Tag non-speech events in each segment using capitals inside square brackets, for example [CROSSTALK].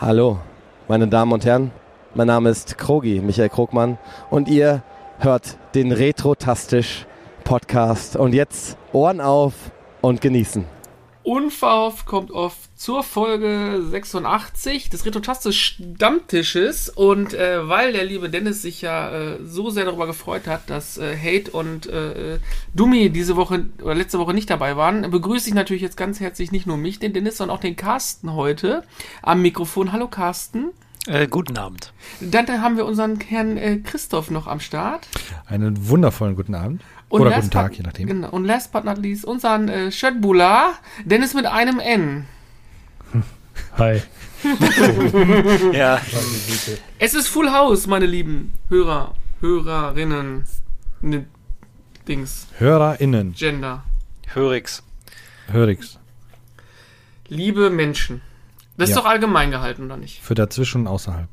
Hallo, meine Damen und Herren. Mein Name ist Krogi, Michael Krogmann. Und ihr hört den Retrotastisch Podcast. Und jetzt Ohren auf und genießen. Unverhofft kommt oft zur Folge 86 des Retrotastisch Stammtisches und äh, weil der liebe Dennis sich ja äh, so sehr darüber gefreut hat, dass äh, Hate und äh, Dummy diese Woche oder letzte Woche nicht dabei waren, begrüße ich natürlich jetzt ganz herzlich nicht nur mich, den Dennis, sondern auch den Carsten heute am Mikrofon. Hallo Carsten. Äh, guten Abend. Dann haben wir unseren Herrn äh, Christoph noch am Start. Einen wundervollen guten Abend. Und Oder guten Tag, but- je nachdem. Genau. Und last but not least unseren äh, Schöttbula, Dennis mit einem N. Hi. [LAUGHS] Ja, Es ist Full House, meine lieben Hörer, Hörerinnen, ne, Dings, HörerInnen, Gender, Hörix. Hörix. liebe Menschen. Das ist Ja. doch allgemein gehalten, oder nicht? Für dazwischen und außerhalb.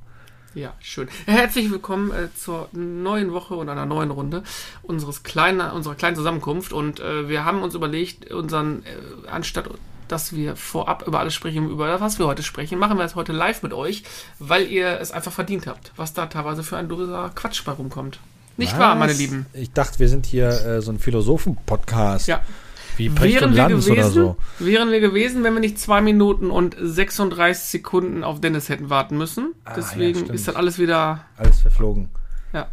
Ja, schön. Herzlich willkommen äh, zur neuen Woche und einer neuen Runde unseres kleinen, unserer kleinen Zusammenkunft. Und äh, wir haben uns überlegt, unseren, äh, anstatt dass wir vorab über alles sprechen, über was wir heute sprechen, machen wir es heute live mit euch, weil ihr es einfach verdient habt, was da teilweise für ein doser Quatsch bei rumkommt. Nicht wahr, meine Was? Lieben? Ich dachte, wir sind hier äh, so ein Philosophen-Podcast. Ja. Wie Precht Wären und wir, Lanz gewesen, oder so. wären wir gewesen, wenn wir nicht zwei Minuten und 36 Sekunden auf Dennis hätten warten müssen. Ah, ja, Deswegen stimmt. ist dann alles wieder. Alles verflogen. Ja.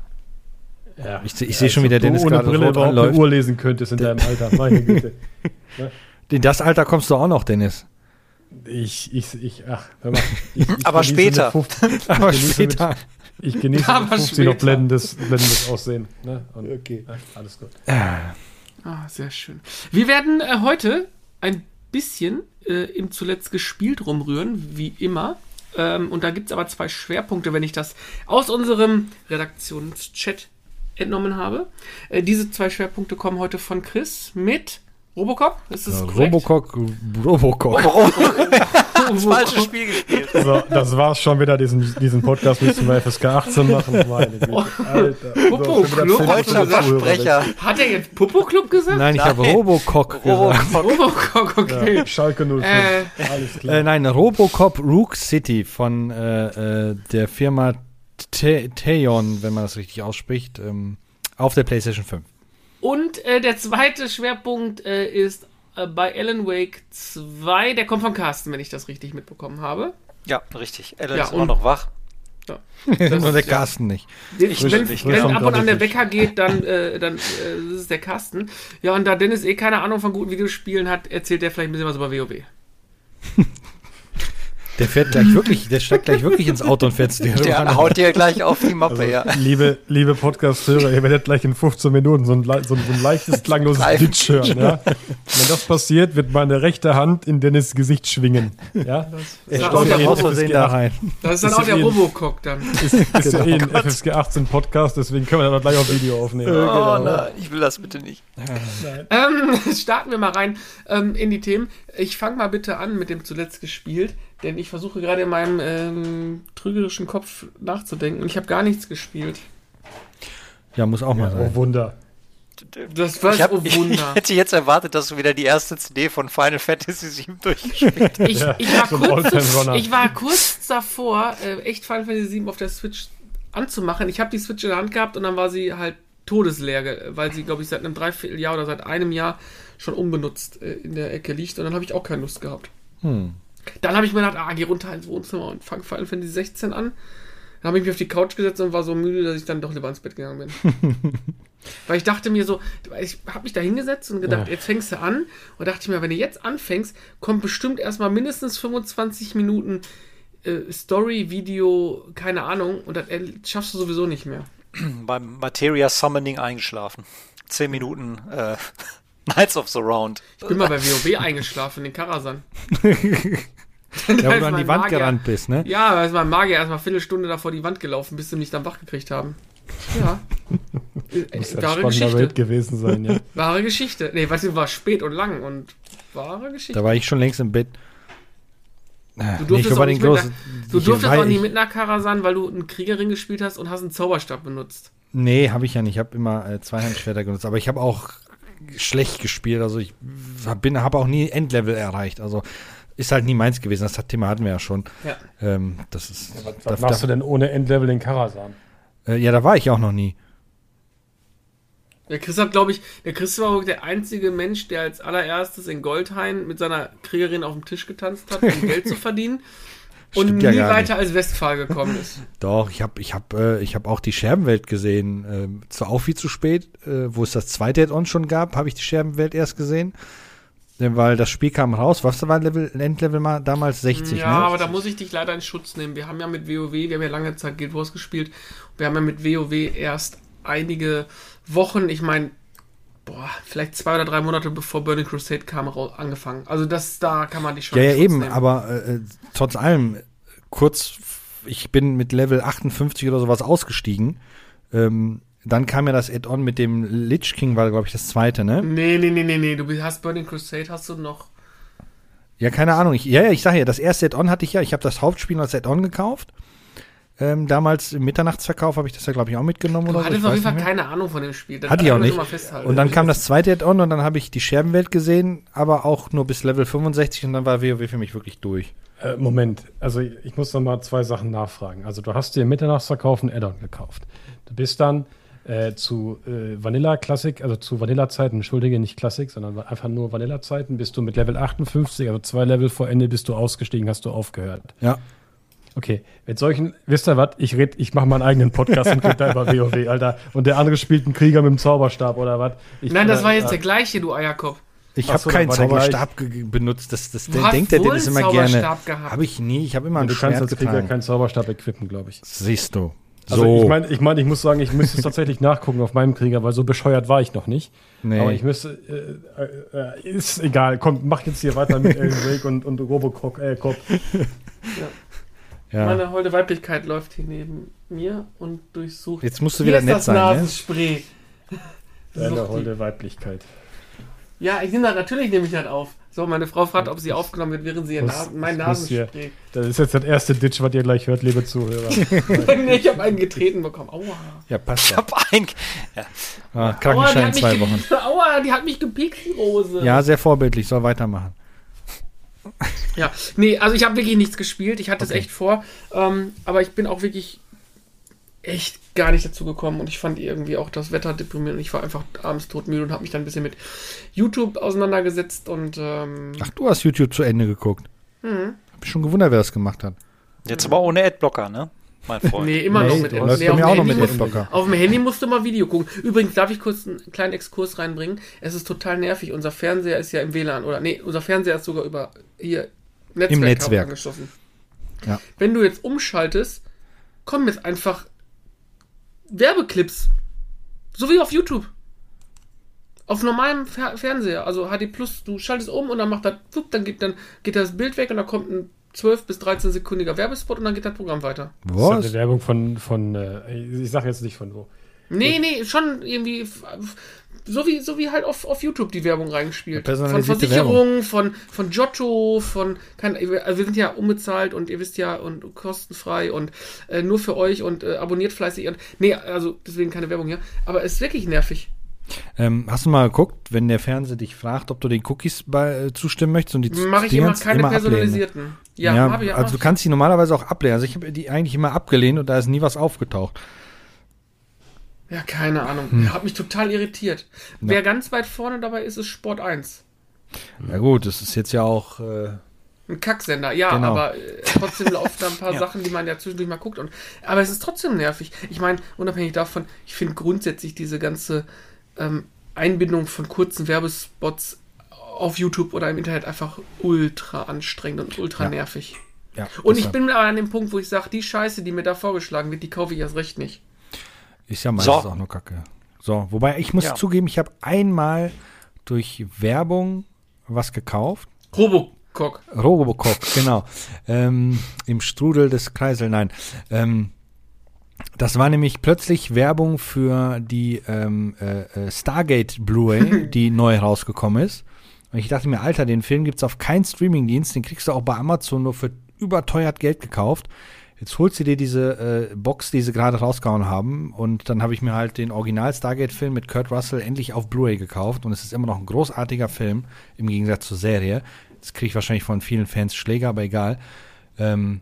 Ja. Ich, ich sehe schon, wie der du Dennis ohne gerade Brille überhaupt eine. Uhr lesen könntest in deinem [LAUGHS] Alter. Meine Güte. In das Alter kommst du auch noch, Dennis. Ich, ich, ich, ach, hör mal. Ich, ich [LAUGHS] Aber später. [LAUGHS] mit 50 Aber später. Mit, ich genieße Aber mit 50 später. noch blendendes, blendendes Aussehen. Ne? Und, Okay. ja, alles gut. Ah, sehr schön. Wir werden äh, heute ein bisschen äh, im zuletzt gespielt rumrühren, wie immer. Ähm, und da gibt es aber zwei Schwerpunkte, wenn ich das aus unserem Redaktionschat entnommen habe. Äh, diese zwei Schwerpunkte kommen heute von Chris mit Robocop. Ist das Ja, korrekt? Robocop, Robocop. [LAUGHS] [LAUGHS] Das falsche Spiel gespielt. So, das war's schon wieder. Diesen, diesen Podcast müssen wir FSK 18 machen. Meine Güte. Alter. Popo, Club, Deutscher. Versprecher. Hat er jetzt Popo Club gesagt? Nein, ich habe Nein. Robocop gesagt. [LAUGHS] Robocop, okay. Ja, Schalke 05. Äh, Alles klar. Äh, nein, Robocop Rook City von äh, äh, der Firma Theon, wenn man das richtig ausspricht, ähm, auf der PlayStation 5. Und äh, der zweite Schwerpunkt äh, ist äh, bei Alan Wake 2. Der kommt von Carsten, wenn ich das richtig mitbekommen habe. Ja, richtig. Ellen Ja, ist immer noch wach. [LAUGHS] Nur der ja. Carsten nicht. Ich, wenn frisch wenn ab und an der. Wecker geht, dann, äh, dann äh, das ist der Carsten. Ja, und da Dennis eh keine Ahnung von guten Videospielen hat, erzählt er vielleicht ein bisschen was über WoW. [LAUGHS] Der fährt gleich wirklich, der steigt gleich wirklich ins Auto und fährt zu dir Der haut dir gleich auf die Mappe, Also, ja. liebe, liebe Podcast-Hörer, ihr werdet gleich in 15 Minuten so ein, so ein, so ein leichtes, [LAUGHS] klangloses. Ditch hören. Ja? Wenn das passiert, wird meine rechte Hand in Dennis Gesicht schwingen. Ja? Er Ja, steuert auch der aus Versehen da rein. Das ist dann Ist auch der Robocop dann. [LAUGHS] Ist, ist ja eh ein FSG 18 Podcast, deswegen können wir dann gleich auf Video aufnehmen. Oh nein, ich will das bitte nicht. Ähm, [LAUGHS] starten wir mal rein ähm, in die Themen. Ich fange mal bitte an mit dem zuletzt gespielt, denn ich versuche gerade in meinem ähm, trügerischen Kopf nachzudenken. Ich habe gar nichts gespielt. Ja, muss auch mal Oh sein. Wunder. Das war Ich, hab, oh ich, Wunder. [LAUGHS] hätte jetzt erwartet, dass du wieder die erste CD von Final Fantasy VII [LAUGHS] durchgespielt Ich, Ja, ich, war so kurz, ich war kurz davor, äh, echt Final Fantasy 7 auf der Switch anzumachen. Ich habe die Switch in der Hand gehabt und dann war sie halt todesleer, weil sie, glaube ich, seit einem Dreivierteljahr oder seit einem Jahr schon unbenutzt äh, in der Ecke liegt. Und dann habe ich auch keine Lust gehabt. Hm. Dann habe ich mir gedacht, ah, geh runter ins Wohnzimmer und fang Final Fantasy 16 an. Dann habe ich mich auf die Couch gesetzt und war so müde, dass ich dann doch lieber ins Bett gegangen bin. [LAUGHS] Weil ich dachte mir so, ich habe mich da hingesetzt und gedacht, Ja. jetzt fängst du an. Und dachte ich mir, wenn du jetzt anfängst, kommt bestimmt erstmal mindestens 25 Minuten äh, Story, Video, keine Ahnung. Und das schaffst du sowieso nicht mehr. [CLEARS THROAT] beim Materia Summoning eingeschlafen. Zehn Minuten äh, Knights of the Round. Ich bin mal bei WoW eingeschlafen, in Karasan. [LAUGHS] Ja, wo du an die Wand Magier. gerannt bist, ne? Ja, da ist mein Magier erstmal eine Viertelstunde da vor die Wand gelaufen, bis sie mich dann wach gekriegt haben. Ja. [LAUGHS] Äh, Muss ja ein wahre Geschichte. Welt gewesen sein, ja. [LAUGHS] Wahre Geschichte. Nee, weißt du, war spät und lang und wahre Geschichte. Da war ich schon längst im Bett. Äh, Du nee, durftest war auch den nicht mit großen. Du durftest auch nie mit nach Karasan, weil du einen Kriegerin gespielt hast und hast einen Zauberstab benutzt. Nee, habe ich ja nicht. Ich habe immer äh, Zweihandschwerter genutzt. Aber ich habe auch schlecht gespielt. Also ich hab- habe auch nie Endlevel erreicht. Also ist halt nie meins gewesen. Das Thema hatten wir ja schon. Ja. Ähm, das ist. Was da- machst da- du denn ohne Endlevel in Karasan? Äh, ja, da war ich auch noch nie. Der Chris hat, glaube ich, der Chris war wohl der einzige Mensch, der als allererstes in Goldhain mit seiner Kriegerin auf dem Tisch getanzt hat, um [LAUGHS] Geld zu verdienen. Und Stimmt ja nie gar weiter als Westphal gekommen ist. [LAUGHS] Doch, ich habe ich hab, äh, ich hab auch die Scherbenwelt gesehen. Ähm, zwar auch viel zu spät, äh, wo es das zweite Add-on schon gab, habe ich die Scherbenwelt erst gesehen. Denn weil das Spiel kam raus. Was war Level, Endlevel mal damals? 60, ja, ne? aber da muss ich dich leider in Schutz nehmen. Wir haben ja mit WoW, wir haben ja lange Zeit Guild Wars gespielt. Wir haben ja mit WoW erst einige Wochen, ich meine, boah, vielleicht zwei oder drei Monate bevor Burning Crusade kam, angefangen. Also das, da kann man dich schon Ja, ja, eben, nehmen. aber äh, trotz allem, kurz, ich bin mit Level 58 oder sowas ausgestiegen. Ähm, dann kam ja das Add-on mit dem Lich King, war, glaube ich, das zweite, ne? Nee, nee, nee, nee, nee. Du hast Burning Crusade, hast du noch. Ja, keine Ahnung. Ich, ja, ja, ich sage ja, das erste Add-on hatte ich ja. Ich habe das Hauptspiel als Add-on gekauft. Ähm, damals im Mitternachtsverkauf habe ich das ja, glaube ich, auch mitgenommen Du oder so. hattest Ich auf jeden Fall keine Ahnung von dem Spiel. Das Hatte ich auch nicht. Und dann kam das zweite Add-on und dann habe ich die Scherbenwelt gesehen, aber auch nur bis Level 65 und dann war WoW für mich wirklich durch. Äh, Moment, also ich, ich muss noch mal zwei Sachen nachfragen. Also du hast dir im Mitternachtsverkauf ein Add-on gekauft. Du bist dann äh, zu äh, Vanilla Classic, also zu Vanilla-Zeiten, entschuldige, nicht Classic, sondern einfach nur Vanilla-Zeiten, bist du mit Level 58, also zwei Level vor Ende bist du ausgestiegen, hast du aufgehört. Ja. Okay, mit solchen, wisst ihr was, ich red, ich mache meinen eigenen Podcast und red da über WoW, Alter. Und der andere spielt einen Krieger mit dem Zauberstab oder was? Nein, das war jetzt äh, der gleiche, du Eierkopf. Ich habe so, keinen der Zauberstab benutzt. Das, das hast denkt der wohl Dennis einen immer gerne. Zauberstab gehabt. Habe ich nie. Ich habe immer ein Du kannst als Krieger keinen Zauberstab equippen, glaube ich. Siehst du. So. Also ich meine, ich, mein, ich muss sagen, ich müsste es tatsächlich nachgucken auf meinem Krieger, weil so bescheuert war ich noch nicht. nee. Aber ich müsste, äh, äh, äh, ist egal, komm, mach jetzt hier weiter mit Alan Wake und, und Robocop. Äh, Cop. Ja. Meine holde Weiblichkeit läuft hier neben mir und durchsucht. Jetzt musst du Hier wieder ist nett das sein, ne? Nasenspray. [LAUGHS] Deine Sucht die. holde Weiblichkeit. Ja, ich nehme das natürlich nehme ich das auf. So, meine Frau fragt, ob sie aufgenommen wird, während sie ihr Muss- Nasen, mein Nasenspray. Das ist jetzt das erste Ditch, was ihr gleich hört, liebe Zuhörer. [LAUGHS] ich habe einen getreten bekommen. Aua. Ja, passt Ich ja. hab ein. Ja. Ah, Aua, Krankenschein in hat zwei Wochen. [LAUGHS] Aua, die hat mich gepickt, die Rose. Ja, sehr vorbildlich. Soll weitermachen. [LAUGHS] Ja, nee, also ich habe wirklich nichts gespielt. Ich hatte es echt vor. Ähm, aber ich bin auch wirklich echt gar nicht dazu gekommen und ich fand irgendwie auch das Wetter deprimierend. Ich war einfach abends todmüde und habe mich dann ein bisschen mit YouTube auseinandergesetzt und ähm, Ach, du hast YouTube zu Ende geguckt. Mhm. Hab mich schon gewundert, wer das gemacht hat. Jetzt aber ohne Adblocker, ne? Mein Freund. nee, immer Nee, noch mit läuft nee, auf auch noch Handy mit musst-. Auf dem Handy musst du mal Video gucken. Übrigens, darf ich kurz einen kleinen Exkurs reinbringen? Es ist total nervig. Unser Fernseher ist ja im WLAN oder nee, unser Fernseher ist sogar über hier Netzwerk, Netzwerk. angeschlossen. Ja. Wenn du jetzt umschaltest, kommen jetzt einfach Werbeclips. So wie auf YouTube. Auf normalem Fer Fernseher, also HD Plus, du schaltest um und dann macht das, dann geht, dann geht das Bild weg und dann kommt ein 12 bis 13 sekündiger Werbespot und dann geht das Programm weiter. Das ist halt Was? eine Werbung von, von äh, ich sag jetzt nicht von wo. Nee, nee, schon irgendwie so wie, so wie halt auf, auf YouTube die Werbung reingespielt. Von Versicherungen, von, von Giotto, von kein, also wir sind ja unbezahlt und ihr wisst ja und kostenfrei und äh, nur für euch und äh, abonniert fleißig und nee, also deswegen keine Werbung hier. Aber es ist wirklich nervig. Ähm, hast du mal geguckt, wenn der Fernseher dich fragt, ob du den Cookies bei, äh, zustimmen möchtest und die Mache ich immer keine ablehnen? personalisierten. Ja, Ja, habe ich ja. also du kannst die normalerweise auch ablehnen. Also ich habe die eigentlich immer abgelehnt und da ist nie was aufgetaucht. ja, keine Ahnung. Hm. Hat mich total irritiert. Wer ganz weit vorne dabei ist, ist Sport 1. Ja gut, das ist jetzt ja auch äh, Ein Kacksender, ja, Genau. aber äh, trotzdem laufen da ein paar [LAUGHS] Sachen, die man ja zwischendurch mal guckt. Und, aber es ist trotzdem nervig. Ich meine, unabhängig davon, ich finde grundsätzlich diese ganze ähm, Einbindung von kurzen Werbespots auf YouTube oder im Internet einfach ultra anstrengend und ultra Ja. nervig. ja. Und ich bin aber an dem Punkt, wo ich sage, die Scheiße, die mir da vorgeschlagen wird, die kaufe ich erst recht nicht. ist ja meistens So. auch nur Kacke. So, wobei ich muss Ja. zugeben, ich habe einmal durch Werbung was gekauft. Robocock. Robocop, genau. Ähm, Im Strudel des Kreisel, nein. Ähm, das war nämlich plötzlich Werbung für die ähm, äh, äh, Stargate Blu-ray, [LAUGHS] die neu rausgekommen ist. Und ich dachte mir, Alter, den Film gibt's auf keinen Streamingdienst, den kriegst du auch bei Amazon nur für überteuert Geld gekauft. Jetzt holst du dir diese äh, Box, die sie gerade rausgehauen haben, und dann habe ich mir halt den Original Stargate-Film mit Kurt Russell endlich auf Blu-ray gekauft. Und es ist immer noch ein großartiger Film im Gegensatz zur Serie. Jetzt kriege ich wahrscheinlich von vielen Fans Schläger, aber egal. Ähm,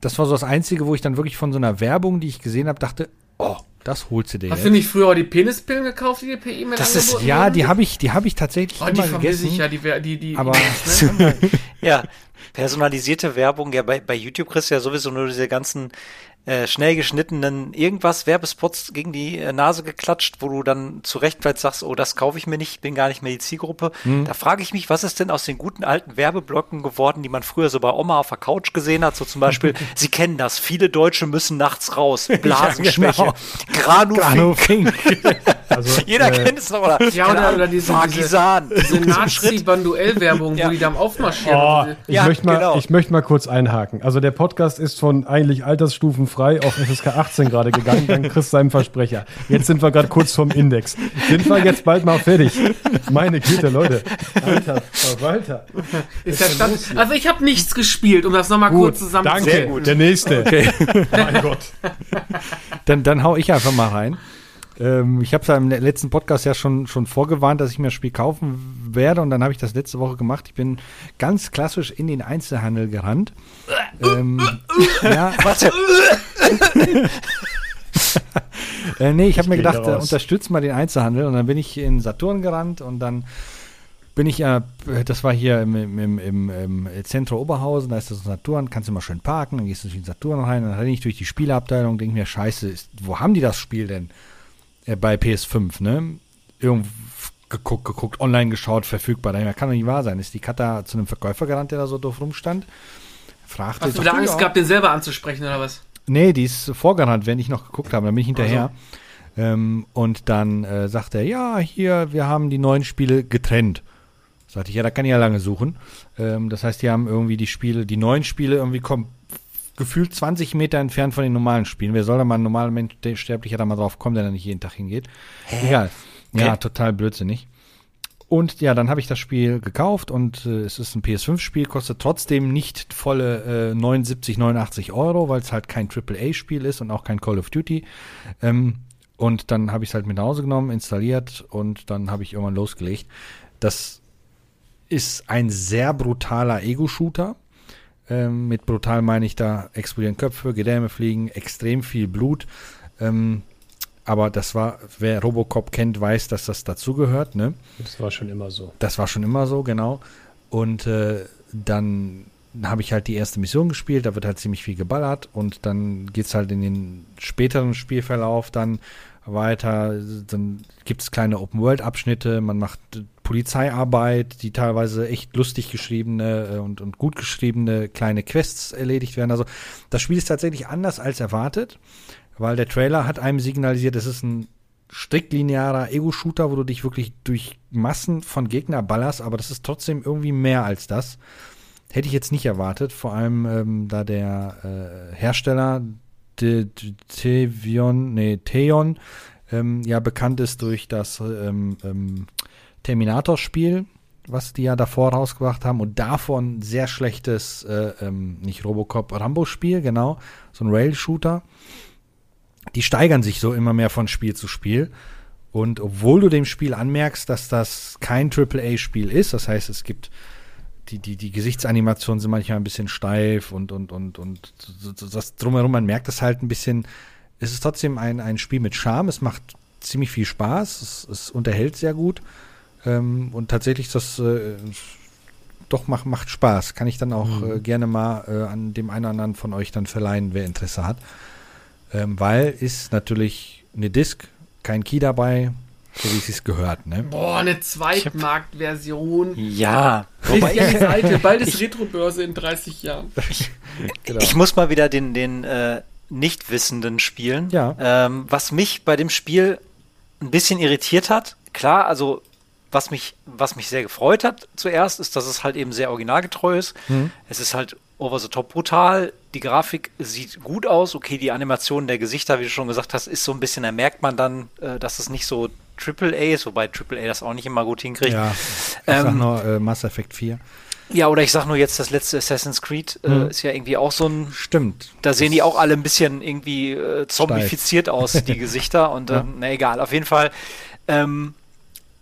das war so das Einzige, wo ich dann wirklich von so einer Werbung, die ich gesehen habe, dachte, oh, das holst du dir Hast jetzt. du nicht früher auch die Penispillen gekauft, die dir per E-Mail Das ist- ja, die habe ich, die habe ich tatsächlich Oh, die immer vermisse gegessen. ich ja, die, die, die, aber die [LAUGHS] ne? Ja, personalisierte Werbung. Ja, bei, bei YouTube kriegst du ja sowieso nur diese ganzen äh, schnell geschnittenen irgendwas Werbespots gegen die äh, Nase geklatscht, wo du dann zu Recht vielleicht sagst, oh, das kaufe ich mir nicht, bin gar nicht mehr die Zielgruppe. Da frage ich mich, was ist denn aus den guten alten Werbeblocken geworden, die man früher so bei Oma auf der Couch gesehen hat? So zum Beispiel, [LAUGHS] Sie kennen das, viele Deutsche müssen nachts raus, [LAUGHS] Blasenschwäche, genau. Granu Fink. [LAUGHS] Also, Jeder äh, kennt es noch, oder? Ja, oder- oder diese- Partisan. Diese Nazi-Banduell-Werbung, Ja. wo die da am Aufmarschieren Oh, sind. ich, Ja, möchte mal, genau. ich möchte mal kurz einhaken. Also der Podcast ist von eigentlich Altersstufen frei auf FSK 18 gerade gegangen, dann Chris seinem Versprecher. Jetzt sind wir gerade kurz vorm Index. Sind wir jetzt bald mal fertig? Meine Güte, Leute. Alter, Walter. Ist der Stand, also ich habe nichts gespielt, um das nochmal kurz zusammenzufassen. danke. gut. Der nächste. Mein Gott. Dann, dann hau ich einfach mal rein. Ähm, ich habe es ja im letzten Podcast ja schon, schon vorgewarnt, dass ich mir das Spiel kaufen werde. Und dann habe ich das letzte Woche gemacht. Ich bin ganz klassisch in den Einzelhandel gerannt. ähm, [LAUGHS] ja, Warte, [LAUGHS] äh, nee, ich habe mir gedacht, da äh, unterstützt mal den Einzelhandel. Und dann bin ich in Saturn gerannt und dann bin ich, äh, das war hier im, im, im, im, im Zentrum Oberhausen, da ist das Saturn, kannst du mal schön parken, dann gehst du durch den Saturn rein, dann renne ich durch die Spieleabteilung, denke mir, scheiße, ist, wo haben die das Spiel denn? Äh, bei PS5, ne? Irgendwo geguckt, geguckt, online geschaut, verfügbar. Da kann doch nicht wahr sein. Ist die Kata zu einem Verkäufer gerannt, der da so doof rumstand? Fragte Hast du wieder sagte, Angst gehabt, den selber anzusprechen oder was? Nee, die ist vorgerannt, wenn ich noch geguckt habe. Dann bin ich hinterher. Ähm, und dann äh, sagt er, ja, hier, wir haben die neuen Spiele getrennt. Sagte ich, ja, da kann ich ja lange suchen. Ähm, das heißt, die haben irgendwie die Spiele, die neuen Spiele irgendwie kommen gefühlt 20 Meter entfernt von den normalen Spielen. Wer soll da mal ein normaler Mensch, der Sterblicher da mal drauf kommen, der da nicht jeden Tag hingeht? Egal. Ja, Okay. total blödsinnig. Und ja, dann habe ich das Spiel gekauft und äh, es ist ein PS5-Spiel, kostet trotzdem nicht volle äh, 79, 89 Euro, weil es halt kein AAA-Spiel ist und auch kein Call of Duty. Ähm, und dann habe ich es halt mit nach Hause genommen, installiert und dann habe ich irgendwann losgelegt. Das ist ein sehr brutaler Ego-Shooter. Ähm, mit brutal meine ich da explodieren Köpfe, Gedärme fliegen, extrem viel Blut. Ähm, aber das war, wer Robocop kennt, weiß, dass das dazugehört, ne? Das war schon immer so. Das war schon immer so, genau. Und äh, dann habe ich halt die erste Mission gespielt, da wird halt ziemlich viel geballert und dann geht's halt in den späteren Spielverlauf dann weiter. Dann gibt's kleine Open-World-Abschnitte, man macht äh, Polizeiarbeit, die teilweise echt lustig geschriebene äh, und, und gut geschriebene kleine Quests erledigt werden. Also das Spiel ist tatsächlich anders als erwartet, weil der Trailer hat einem signalisiert, es ist ein strikt linearer Ego-Shooter, wo du dich wirklich durch Massen von Gegner ballerst, aber das ist trotzdem irgendwie mehr als das. Hätte ich jetzt nicht erwartet, vor allem ähm, da der äh, Hersteller De, De, Tevion, nee, Theon ähm, ja bekannt ist durch das ähm, ähm, Terminator-Spiel, was die ja davor rausgebracht haben und davon sehr schlechtes, äh, ähm, nicht Robocop, Rambo-Spiel, genau, so ein Rail-Shooter. Die steigern sich so immer mehr von Spiel zu Spiel. Und obwohl du dem Spiel anmerkst, dass das kein AAA-Spiel ist, das heißt, es gibt die, die, die Gesichtsanimationen sind manchmal ein bisschen steif und, und, und, und das drumherum, man merkt es halt ein bisschen. Es ist trotzdem ein, ein Spiel mit Charme, es macht ziemlich viel Spaß, es, es unterhält sehr gut. Ähm, und tatsächlich das äh, doch macht, macht Spaß. Kann ich dann auch äh, gerne mal äh, an dem einen oder anderen von euch dann verleihen, wer Interesse hat. Ähm, weil ist natürlich eine Disk, kein Key dabei, so wie es sich gehört, ne? Boah, eine Zweitmarktversion. ja. Wobei die Seite, bald ist Retrobörse in 30 Jahren. [LAUGHS] Genau. Ich muss mal wieder den, den äh, Nichtwissenden spielen. Ja. Ähm, was mich bei dem Spiel ein bisschen irritiert hat, klar, also was mich, was mich sehr gefreut hat zuerst, ist, dass es halt eben sehr originalgetreu ist. Mhm. Es ist halt over the top brutal. Die Grafik sieht gut aus. Okay, die Animation der Gesichter, wie du schon gesagt hast, ist so ein bisschen, da merkt man dann, äh, dass es nicht so AAA ist, wobei AAA das auch nicht immer gut hinkriegt. Ja, ich sag Ähm, nur äh, Mass Effect 4. Ja, oder ich sag nur jetzt, das letzte Assassin's Creed äh, Mhm. ist ja irgendwie auch so ein Stimmt. da sehen die auch alle ein bisschen irgendwie äh, zombifiziert aus, die [LAUGHS] Gesichter. Und Ja. na egal, auf jeden Fall. Ähm,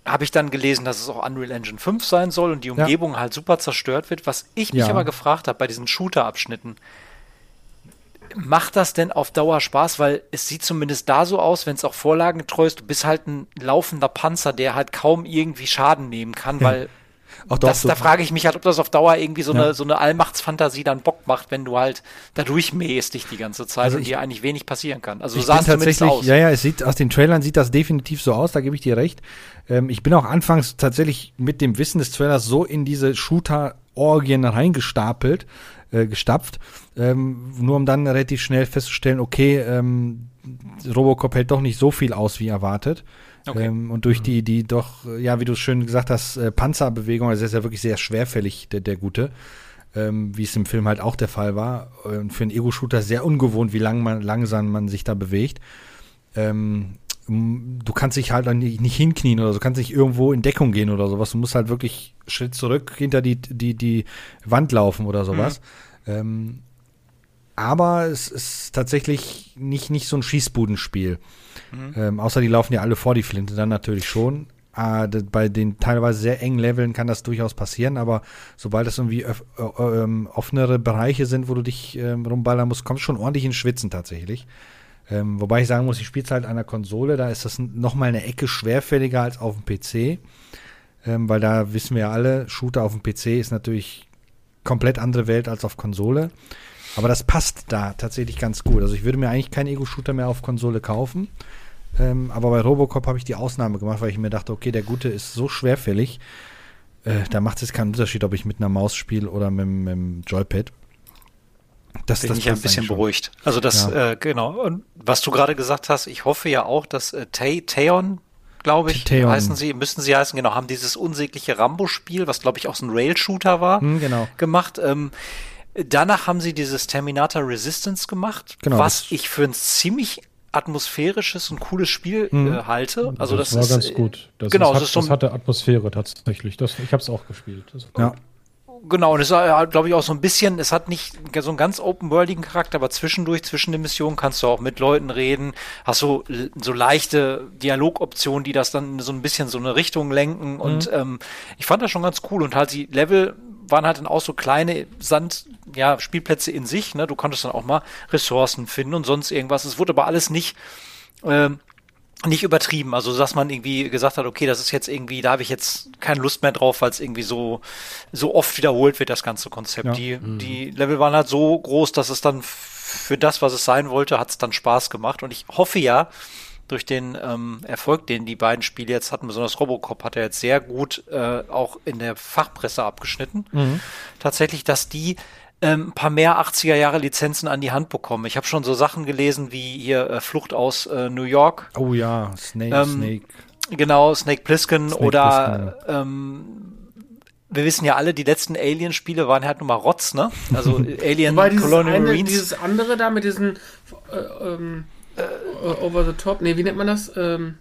habe ich dann gelesen, dass es auch Unreal Engine 5 sein soll und die Umgebung ja. halt super zerstört wird. Was ich mich ja. aber gefragt habe bei diesen Shooter-Abschnitten, macht das denn auf Dauer Spaß? Weil es sieht zumindest da so aus, wenn es auch vorlagengetreu ist, du bist halt ein laufender Panzer, der halt kaum irgendwie Schaden nehmen kann, weil auch das, so. Da frage ich mich halt, ob das auf Dauer irgendwie so, ja. eine, so eine Allmachtsfantasie dann Bock macht, wenn du halt da durchmähst dich die ganze Zeit also und dir eigentlich wenig passieren kann. Also so sah es tatsächlich aus. Ja, ja, es sieht aus den Trailern sieht das definitiv so aus, da gebe ich dir recht. Ähm, ich bin auch anfangs tatsächlich mit dem Wissen des Trailers so in diese Shooter-Orgien reingestapelt, äh, gestapft, ähm, nur um dann relativ schnell festzustellen, okay, ähm, Robocop hält doch nicht so viel aus, wie erwartet. Okay. Ähm, und durch die, die doch, ja, wie du schön gesagt hast, äh, Panzerbewegung, also er ist ja wirklich sehr schwerfällig, der, der Gute, ähm, wie es im Film halt auch der Fall war. Und für einen Ego-Shooter sehr ungewohnt, wie lang man, langsam man sich da bewegt. Ähm, du kannst dich halt nicht, nicht hinknien oder so, du kannst nicht irgendwo in Deckung gehen oder sowas. Du musst halt wirklich Schritt zurück hinter die, die, die Wand laufen oder sowas. Mhm. Ähm, aber es ist tatsächlich nicht, nicht so ein Schießbudenspiel. Mhm. Ähm, außer die laufen ja alle vor die Flinte, dann natürlich schon. Äh, bei den teilweise sehr engen Leveln kann das durchaus passieren, aber sobald es irgendwie öff, äh, äh, offenere Bereiche sind, wo du dich ähm, rumballern musst, kommst du schon ordentlich ins Schwitzen tatsächlich. Ähm, wobei ich sagen muss, ich spiele es halt an der Konsole, da ist das nochmal eine Ecke schwerfälliger als auf dem PC. Ähm, weil da wissen wir ja alle, Shooter auf dem PC ist natürlich komplett andere Welt als auf Konsole. Aber das passt da tatsächlich ganz gut. Also ich würde mir eigentlich keinen Ego-Shooter mehr auf Konsole kaufen. Ähm, aber bei Robocop habe ich die Ausnahme gemacht, weil ich mir dachte, okay, der Gute ist so schwerfällig, äh, da macht es keinen Unterschied, ob ich mit einer Maus spiele oder mit, mit dem Joypad. Das, Bin das ich ein bisschen beruhigt. Also das, ja. äh, genau. Und was du gerade gesagt hast, ich hoffe ja auch, dass äh, Theon, glaube ich, Theon. heißen sie, müssen sie heißen, genau, haben dieses unsägliche Rambo-Spiel, was glaube ich auch so ein Rail-Shooter war, hm, genau. gemacht. Ähm, Danach haben sie dieses Terminator Resistance gemacht, genau, was ich für ein ziemlich atmosphärisches und cooles Spiel mhm. äh, halte. Also das, das war ist, ganz gut. Das, genau, das, hat, so das hatte Atmosphäre tatsächlich. Das, ich habe es auch gespielt. ja. Genau, und es hat, glaube ich, auch so ein bisschen, es hat nicht so einen ganz open-worldigen Charakter, aber zwischendurch, zwischen den Missionen kannst du auch mit Leuten reden, hast so, so leichte Dialogoptionen, die das dann so ein bisschen so eine Richtung lenken mhm. und ähm, ich fand das schon ganz cool und halt die Level waren halt dann auch so kleine Sand, ja, Spielplätze in sich, ne? Du konntest dann auch mal Ressourcen finden und sonst irgendwas. Es wurde aber alles nicht, ähm, nicht übertrieben, also dass man irgendwie gesagt hat, okay, das ist jetzt irgendwie, da habe ich jetzt keine Lust mehr drauf, weil es irgendwie so so oft wiederholt wird, das ganze Konzept. Ja. Die, mhm. die Level waren halt so groß, dass es dann für das, was es sein wollte, hat es dann Spaß gemacht. Und ich hoffe ja, durch den ähm, Erfolg, den die beiden Spiele jetzt hatten, besonders Robocop hat er jetzt sehr gut äh, auch in der Fachpresse abgeschnitten. Mhm. Tatsächlich, dass die ähm, ein paar mehr 80er Jahre Lizenzen an die Hand bekommen. Ich habe schon so Sachen gelesen wie hier äh, Flucht aus äh, New York. Oh ja, Snake, ähm, Snake. Genau, Snake Plissken Snake oder Plissken, ähm, wir wissen ja alle, die letzten Alien-Spiele waren halt nur mal Rotz, ne? Also [LAUGHS] Alien Colonial eine, Marines. Dieses andere da mit diesen äh, ähm äh, over the top. Nee, wie nennt man das? Ähm,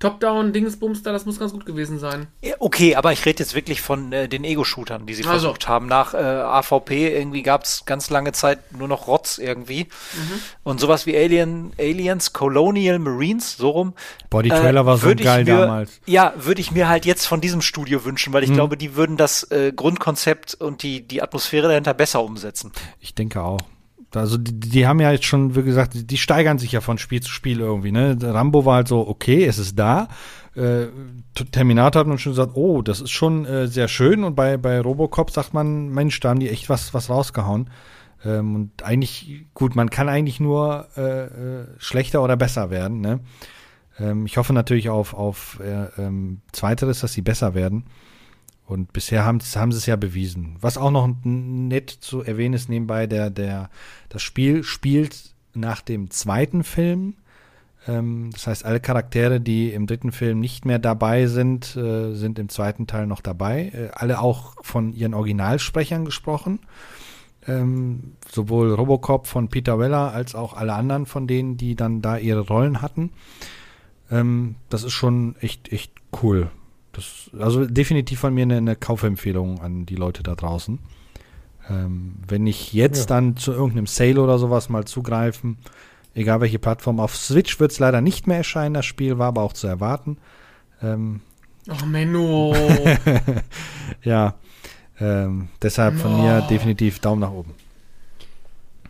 Top-Down-Dingsbums da, das muss ganz gut gewesen sein. Okay, aber ich rede jetzt wirklich von äh, den Ego-Shootern, die sie also. versucht haben. Nach äh, AVP irgendwie gab es ganz lange Zeit nur noch Rotz irgendwie. Mhm. Und sowas wie Alien, Aliens, Colonial Marines, so rum. Boah, die Trailer äh, war so geil mir, damals. Ja, würde ich mir halt jetzt von diesem Studio wünschen, weil ich mhm. glaube, die würden das äh, Grundkonzept und die, die Atmosphäre dahinter besser umsetzen. Ich denke auch. Also die, die haben ja jetzt schon, wie gesagt, die, die steigern sich ja von Spiel zu Spiel irgendwie. Ne? Rambo war halt so, okay, es ist da. Äh, Terminator hat man schon gesagt, oh, das ist schon äh, sehr schön. Und bei, bei Robocop sagt man, Mensch, da haben die echt was, was rausgehauen. Ähm, und eigentlich, gut, man kann eigentlich nur äh, äh, schlechter oder besser werden. Ne? Ähm, ich hoffe natürlich auf, auf äh, ähm, Zweiteres, dass sie besser werden. Und bisher haben, haben sie es ja bewiesen. Was auch noch nett zu erwähnen ist nebenbei, der, der, das Spiel spielt nach dem zweiten Film. Ähm, das heißt, alle Charaktere, die im dritten Film nicht mehr dabei sind, äh, sind im zweiten Teil noch dabei. Äh, alle auch von ihren Originalsprechern gesprochen. Ähm, sowohl Robocop von Peter Weller als auch alle anderen von denen, die dann da ihre Rollen hatten. Ähm, das ist schon echt, echt cool. Das, also definitiv von mir eine, eine Kaufempfehlung an die Leute da draußen. Ähm, wenn ich jetzt ja. dann zu irgendeinem Sale oder sowas mal zugreifen, egal welche Plattform, auf Switch wird es leider nicht mehr erscheinen, das Spiel war aber auch zu erwarten. Ähm, Oh, Menno. [LAUGHS] Ja, ähm, deshalb von mir definitiv Daumen nach oben.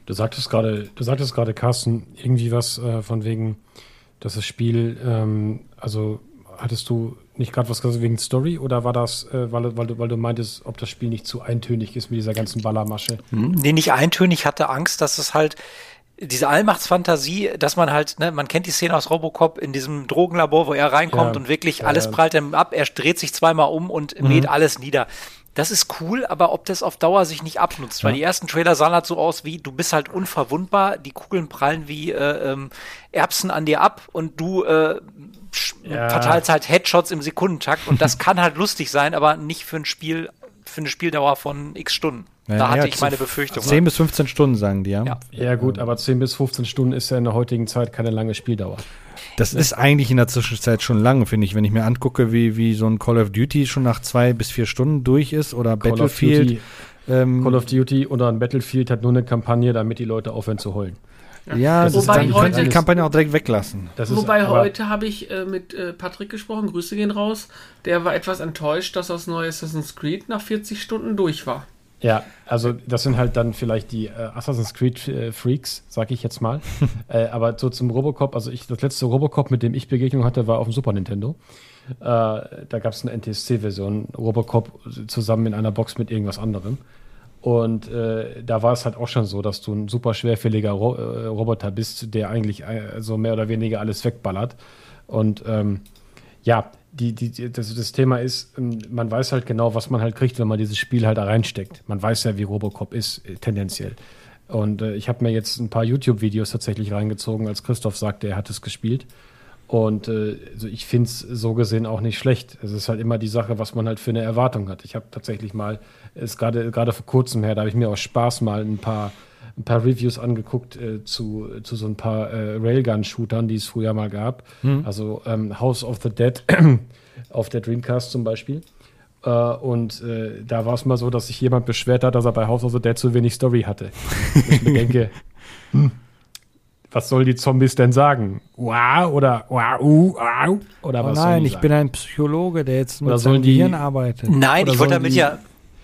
Du sagtest gerade, du sagtest gerade, Carsten, irgendwie was äh, von wegen, dass das Spiel, ähm, also hattest du nicht gerade was gesagt wegen Story oder war das, äh, weil, weil, du, weil du meintest, ob das Spiel nicht zu eintönig ist mit dieser ganzen Ballermasche? Nee, nicht eintönig, hatte Angst, dass es halt diese Allmachtsfantasie, dass man halt, ne, man kennt die Szene aus Robocop in diesem Drogenlabor, wo er reinkommt Ja. und wirklich Ja, alles ja. prallt ihm ab, er dreht sich zweimal um und mäht alles nieder. Das ist cool, aber ob das auf Dauer sich nicht abnutzt, weil die ersten Trailer sahen halt so aus wie, du bist halt unverwundbar, die Kugeln prallen wie äh, ähm, Erbsen an dir ab und du äh, Ja. verteilst halt Headshots im Sekundentakt und das kann halt lustig sein, aber nicht für ein Spiel, für eine Spieldauer von x Stunden. da hatte ich meine Befürchtung. 10 bis 15 Stunden, sagen die, ja. Ja. Ja gut, aber 10 bis 15 Stunden ist ja in der heutigen Zeit keine lange Spieldauer. Das ist eigentlich in der Zwischenzeit schon lang, finde ich. Wenn ich mir angucke, wie, wie so ein Call of Duty schon nach zwei bis vier Stunden durch ist oder Call of Battlefield. Duty, ähm, Call of Duty oder ein Battlefield hat nur eine Kampagne, damit die Leute aufhören zu heulen. Ja, das das ist dann heute- die Kampagne auch direkt weglassen. Das ist Wobei heute habe ich äh, mit äh, Patrick gesprochen, Grüße gehen raus. Der war etwas enttäuscht, dass das neue Assassin's Creed nach 40 Stunden durch war. Ja, also das sind halt dann vielleicht die äh, Assassin's Creed äh, Freaks, sag ich jetzt mal. [LAUGHS] äh, aber so zum Robocop, also ich, das letzte Robocop, mit dem ich Begegnung hatte, war auf dem Super Nintendo. Äh, da gab es eine NTSC-Version, Robocop zusammen in einer Box mit irgendwas anderem. Und äh, da war es halt auch schon so, dass du ein super schwerfälliger Ro äh, Roboter bist, der eigentlich äh, so mehr oder weniger alles wegballert. Und ähm, ja, die, die, das, das Thema ist, ähm, man weiß halt genau, was man halt kriegt, wenn man dieses Spiel halt da reinsteckt. Man weiß ja, wie Robocop ist, äh, tendenziell. Und äh, ich habe mir jetzt ein paar YouTube-Videos tatsächlich reingezogen, als Christoph sagte, er hat es gespielt. Und äh, also ich finde es so gesehen auch nicht schlecht. Es ist halt immer die Sache, was man halt für eine Erwartung hat. Ich habe tatsächlich mal, ist gerade gerade vor kurzem her, da habe ich mir aus Spaß mal ein paar ein paar Reviews angeguckt äh, zu, zu so ein paar äh, Railgun-Shootern, die es früher mal gab. Also ähm, House of the Dead [CLEARS THROAT] auf der Dreamcast zum Beispiel. Äh, und äh, da war es mal so, dass sich jemand beschwert hat, dass er bei House of the Dead zu wenig Story hatte. Und ich mir [LAUGHS] denke, hm, was soll die Zombies denn sagen? Wow oder wow, uh, wow oder Oh was sollen nein, die ich sagen? bin ein Psychologe, der jetzt mit sollen seinem Gehirn arbeitet. Nein, Oder ich wollte sollen damit die- ja,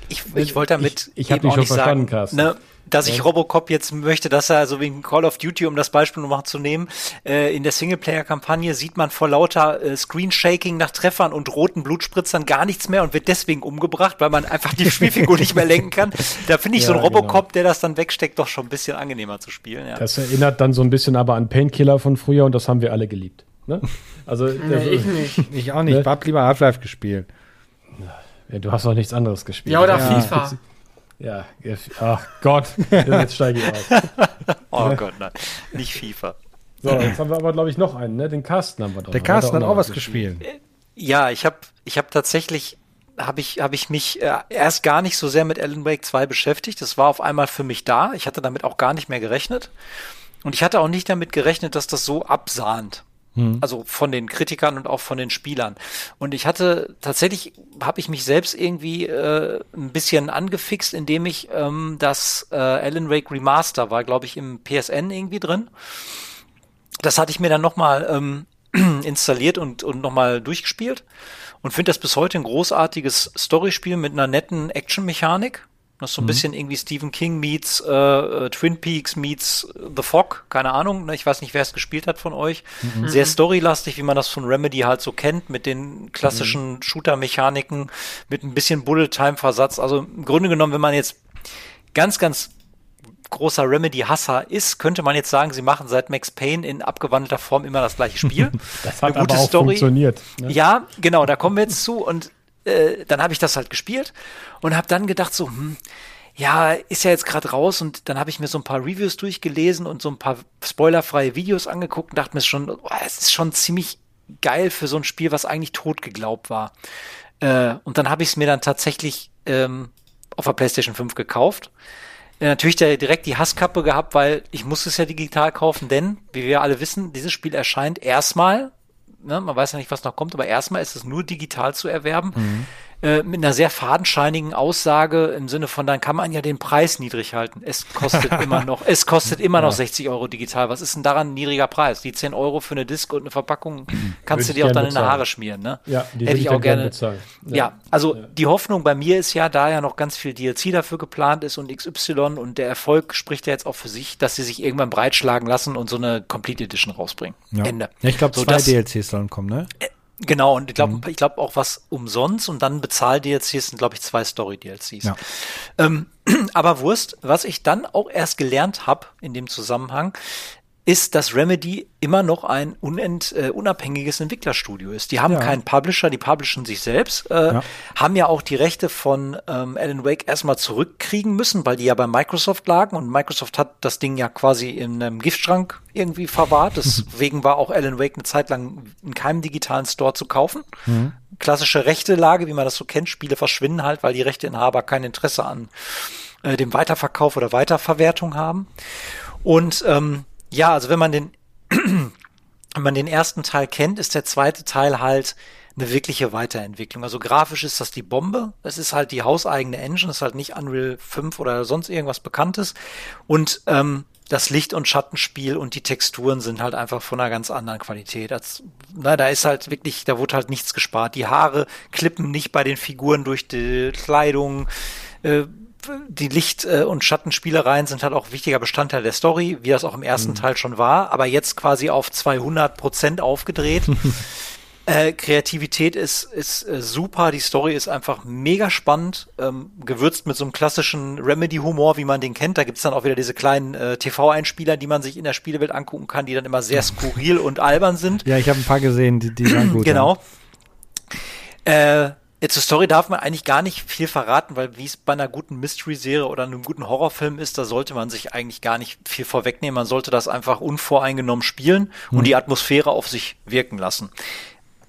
ich, ich wollte damit Ich- ich hab eben dich auch schon nicht verstanden, sagen, Carsten. ne, dass ich Ja. Robocop jetzt möchte, dass er so wie in Call of Duty, um das Beispiel nochmal zu nehmen, äh, in der Singleplayer-Kampagne sieht man vor lauter äh, Screenshaking nach Treffern und roten Blutspritzern gar nichts mehr und wird deswegen umgebracht, weil man einfach die [LAUGHS] Spielfigur nicht mehr lenken kann. Da finde ich so Ja, ein Robocop, genau. der das dann wegsteckt, doch schon ein bisschen angenehmer zu spielen. Ja. Das erinnert dann so ein bisschen aber an Painkiller von früher und das haben wir alle geliebt. Ne? Also Nee, ich nicht. Ich auch nicht. [LAUGHS] Ne? Ich hab lieber Half-Life gespielt. Ja, du hast doch nichts anderes gespielt. Ja, oder Ja. FIFA. Ja, ach Gott, jetzt steige ich aus. [LAUGHS] Oh Gott, nein. Nicht FIFA. So, jetzt haben wir aber, glaube ich, noch einen, ne? Den Carsten haben wir doch. Der noch. Carsten hat noch auch was gespielt. Ja, ich habe ich hab tatsächlich habe ich habe ich mich äh, erst gar nicht so sehr mit Alan Wake 2 beschäftigt. Das war auf einmal für mich da. Ich hatte damit auch gar nicht mehr gerechnet. Und ich hatte auch nicht damit gerechnet, dass das so absahnt. Also von den Kritikern und auch von den Spielern. Und ich hatte tatsächlich, habe ich mich selbst irgendwie äh, ein bisschen angefixt, indem ich ähm, das äh, Alan Wake Remaster war, glaube ich, im PSN irgendwie drin. Das hatte ich mir dann nochmal ähm, [CLEARS THROAT] installiert und, und nochmal durchgespielt und finde das bis heute ein großartiges Storyspiel mit einer netten Action-Mechanik. Das ist so ein bisschen irgendwie Stephen King meets äh, äh, Twin Peaks meets The Fog, keine Ahnung. ne, Ich weiß nicht, wer es gespielt hat von euch. Sehr storylastig, wie man das von Remedy halt so kennt, mit den klassischen Shooter-Mechaniken, mit ein bisschen Bullet-Time-Versatz. Also im Grunde genommen, wenn man jetzt ganz, ganz großer Remedy-Hasser ist, könnte man jetzt sagen, sie machen seit Max Payne in abgewandelter Form immer das gleiche Spiel. [LAUGHS] Das hat aber auch funktioniert. Ne? Ja, genau, da kommen wir jetzt zu und äh, dann habe ich das halt gespielt und habe dann gedacht so, hm, ja, ist ja jetzt gerade raus und dann habe ich mir so ein paar Reviews durchgelesen und so ein paar spoilerfreie Videos angeguckt und dachte mir schon, oh, es ist schon ziemlich geil für so ein Spiel, was eigentlich tot geglaubt war. Äh, und dann habe ich es mir dann tatsächlich ähm, auf der PlayStation 5 gekauft. Äh, natürlich direkt die Hasskappe gehabt, weil ich muss es ja digital kaufen, denn, wie wir alle wissen, dieses Spiel erscheint erstmal, ne, man weiß ja nicht, was noch kommt, aber erstmal ist es nur digital zu erwerben. Äh, mit einer sehr fadenscheinigen Aussage im Sinne von, dann kann man ja den Preis niedrig halten. Es kostet [LAUGHS] immer noch, es kostet immer noch 60 Euro digital. Was ist denn daran ein niedriger Preis? Die 10 Euro für eine Disk und eine Verpackung [CLEARS THROAT] kannst du dir auch dann in die Haare schmieren, ne? Ja, die Hätte ich auch gerne. bezahlen. Ja, also die Hoffnung bei mir ist ja, da ja noch ganz viel DLC dafür geplant ist und XY und der Erfolg spricht ja jetzt auch für sich, dass sie sich irgendwann breitschlagen lassen und so eine Complete Edition rausbringen. Ja. Ende. Ja, ich glaube, So, zwei DLCs sollen kommen, ne? Genau, und ich glaube, Mhm. ich glaube auch was umsonst und dann bezahlt DLCs sind, glaube ich, zwei Story-DLCs. Ja. Ähm, [CLEARS THROAT] aber Wurst, was ich dann auch erst gelernt habe in dem Zusammenhang, ist, dass Remedy immer noch ein unent, äh, unabhängiges Entwicklerstudio ist. Die haben Ja. keinen Publisher, die publishen sich selbst, äh, Ja. haben ja auch die Rechte von ähm, Alan Wake erstmal zurückkriegen müssen, weil die ja bei Microsoft lagen und Microsoft hat das Ding ja quasi in einem Giftschrank irgendwie verwahrt. [LAUGHS] Deswegen war auch Alan Wake eine Zeit lang in keinem digitalen Store zu kaufen. Klassische Rechtelage, wie man das so kennt. Spiele verschwinden halt, weil die Rechteinhaber kein Interesse an äh, dem Weiterverkauf oder Weiterverwertung haben. Und ähm, ja, also wenn man den [CLEARS THROAT] wenn man den ersten Teil kennt, ist der zweite Teil halt eine wirkliche Weiterentwicklung. Also grafisch ist das die Bombe. Es ist halt die hauseigene Engine, es ist halt nicht Unreal 5 oder sonst irgendwas Bekanntes. Und ähm, das Licht- und Schattenspiel und die Texturen sind halt einfach von einer ganz anderen Qualität. Als, na, da ist halt wirklich, da wurde halt nichts gespart. Die Haare klippen nicht bei den Figuren durch die Kleidung. Äh, die Licht- äh, und Schattenspielereien sind halt auch wichtiger Bestandteil der Story, wie das auch im ersten Teil schon war, aber jetzt quasi auf 200 Prozent aufgedreht. [LAUGHS] Äh, Kreativität ist, ist äh, super, die Story ist einfach mega spannend, ähm, gewürzt mit so einem klassischen Remedy-Humor, wie man den kennt. Da gibt's dann auch wieder diese kleinen äh, TV-Einspieler, die man sich in der Spielewelt angucken kann, die dann immer sehr skurril und albern sind. Ja, ich habe ein paar gesehen, die, die waren [CLEARS THROAT] gut. Genau. Äh, jetzt zur Story darf man eigentlich gar nicht viel verraten, weil wie es bei einer guten Mystery-Serie oder einem guten Horrorfilm ist, da sollte man sich eigentlich gar nicht viel vorwegnehmen. Man sollte das einfach unvoreingenommen spielen und die Atmosphäre auf sich wirken lassen.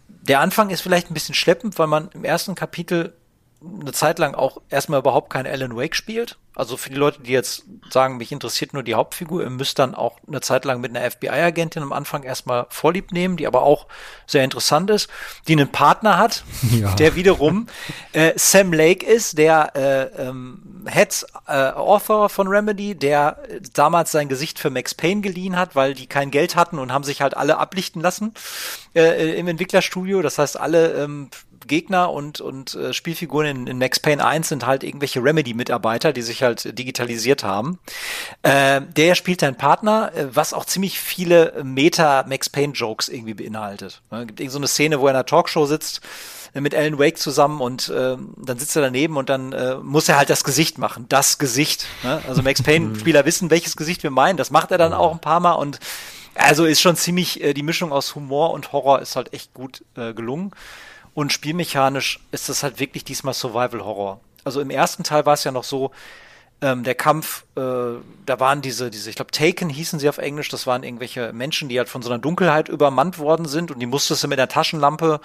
Der Anfang ist vielleicht ein bisschen schleppend, weil man im ersten Kapitel eine Zeit lang auch erstmal überhaupt kein Alan Wake spielt. Also für die Leute, die jetzt sagen, mich interessiert nur die Hauptfigur, ihr müsst dann auch eine Zeit lang mit einer FBI-Agentin am Anfang erstmal Vorlieb nehmen, die aber auch sehr interessant ist, die einen Partner hat, [LAUGHS] Ja. der wiederum äh, Sam Lake ist, der äh, ähm, Head äh, Author von Remedy, der äh, damals sein Gesicht für Max Payne geliehen hat, weil die kein Geld hatten und haben sich halt alle ablichten lassen äh, im Entwicklerstudio. Das heißt, alle ähm, Gegner und, und äh, Spielfiguren in, in Max Payne 1 sind halt irgendwelche Remedy-Mitarbeiter, die sich halt digitalisiert haben. Äh, der spielt einen Partner, äh, was auch ziemlich viele Meta-Max Payne-Jokes irgendwie beinhaltet. Es gibt irgend so eine Szene, wo er in einer Talkshow sitzt äh, mit Alan Wake zusammen und ähm, dann sitzt er daneben und dann äh, muss er halt das Gesicht machen. Das Gesicht. Ne? Also Max Payne-Spieler wissen, welches Gesicht wir meinen. Das macht er dann auch ein paar Mal und also ist schon ziemlich, äh, die Mischung aus Humor und Horror ist halt echt gut äh, gelungen. Und spielmechanisch ist das halt wirklich diesmal Survival Horror. Also im ersten Teil war es ja noch so, ähm, der Kampf, äh, da waren diese, diese, ich glaube, Taken hießen sie auf Englisch, das waren irgendwelche Menschen, die halt von so einer Dunkelheit übermannt worden sind und die musstest du mit der Taschenlampe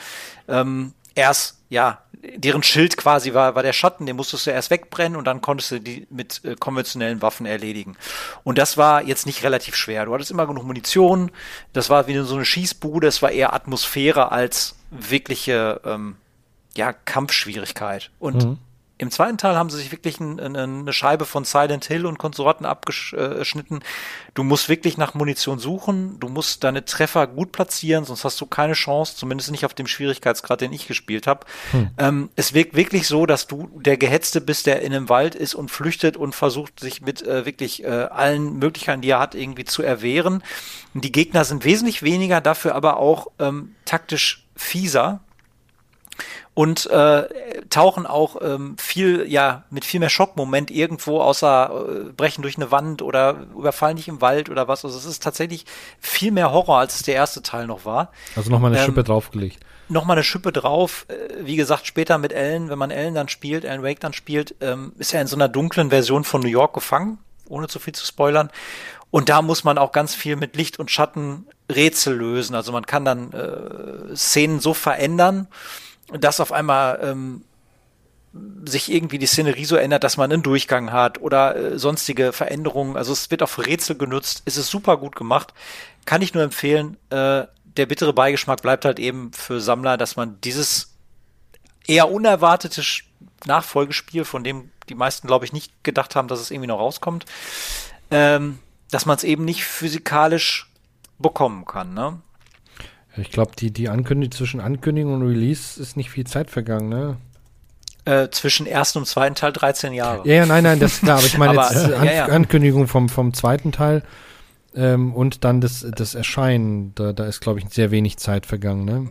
ähm, erst, ja, deren Schild quasi war, war der Schatten, den musstest du erst wegbrennen und dann konntest du die mit äh, konventionellen Waffen erledigen. Und das war jetzt nicht relativ schwer. Du hattest immer genug Munition, das war wie so eine Schießbude, es war eher Atmosphäre als wirkliche, ähm, ja, Kampfschwierigkeit. Und im zweiten Teil haben sie sich wirklich ein, ein, eine Scheibe von Silent Hill und Konsorten abgeschnitten. Du musst wirklich nach Munition suchen, du musst deine Treffer gut platzieren, sonst hast du keine Chance, zumindest nicht auf dem Schwierigkeitsgrad, den ich gespielt habe. Ähm, es wirkt wirklich so, dass du der Gehetzte bist, der in einem Wald ist und flüchtet und versucht, sich mit äh, wirklich äh, allen Möglichkeiten, die er hat, irgendwie zu erwehren. Und die Gegner sind wesentlich weniger, dafür aber auch ähm, taktisch fieser und äh, tauchen auch ähm, viel, ja, mit viel mehr Schockmoment irgendwo, außer äh, brechen durch eine Wand oder überfallen dich im Wald oder was. Also es ist tatsächlich viel mehr Horror, als es der erste Teil noch war. Also nochmal eine Ähm, Schippe draufgelegt. Nochmal eine Schippe drauf, äh, wie gesagt, später mit Ellen, wenn man Ellen dann spielt, Ellen Wake dann spielt, ähm, ist er in so einer dunklen Version von New York gefangen, ohne zu viel zu spoilern. Und da muss man auch ganz viel mit Licht und Schatten Rätsel lösen. Also man kann dann äh, Szenen so verändern, dass auf einmal ähm, sich irgendwie die Szenerie so ändert, dass man einen Durchgang hat oder äh, sonstige Veränderungen. Also es wird für Rätsel genutzt. Es ist super gut gemacht. Kann ich nur empfehlen. Äh, der bittere Beigeschmack bleibt halt eben für Sammler, dass man dieses eher unerwartetes Nachfolgespiel, von dem die meisten, glaube ich, nicht gedacht haben, dass es irgendwie noch rauskommt, ähm, dass man es eben nicht physikalisch bekommen kann. Ne? Ich glaube, die, die Ankündigung zwischen Ankündigung und Release ist nicht viel Zeit vergangen, ne? Äh, zwischen ersten und zweiten Teil 13 Jahre. Ja, ja, nein, nein, das ist klar, aber ich meine [LAUGHS] Aber, jetzt äh, An ja, ja. Ankündigung vom, vom zweiten Teil ähm, und dann das, das Erscheinen, da, da ist, glaube ich, sehr wenig Zeit vergangen, ne?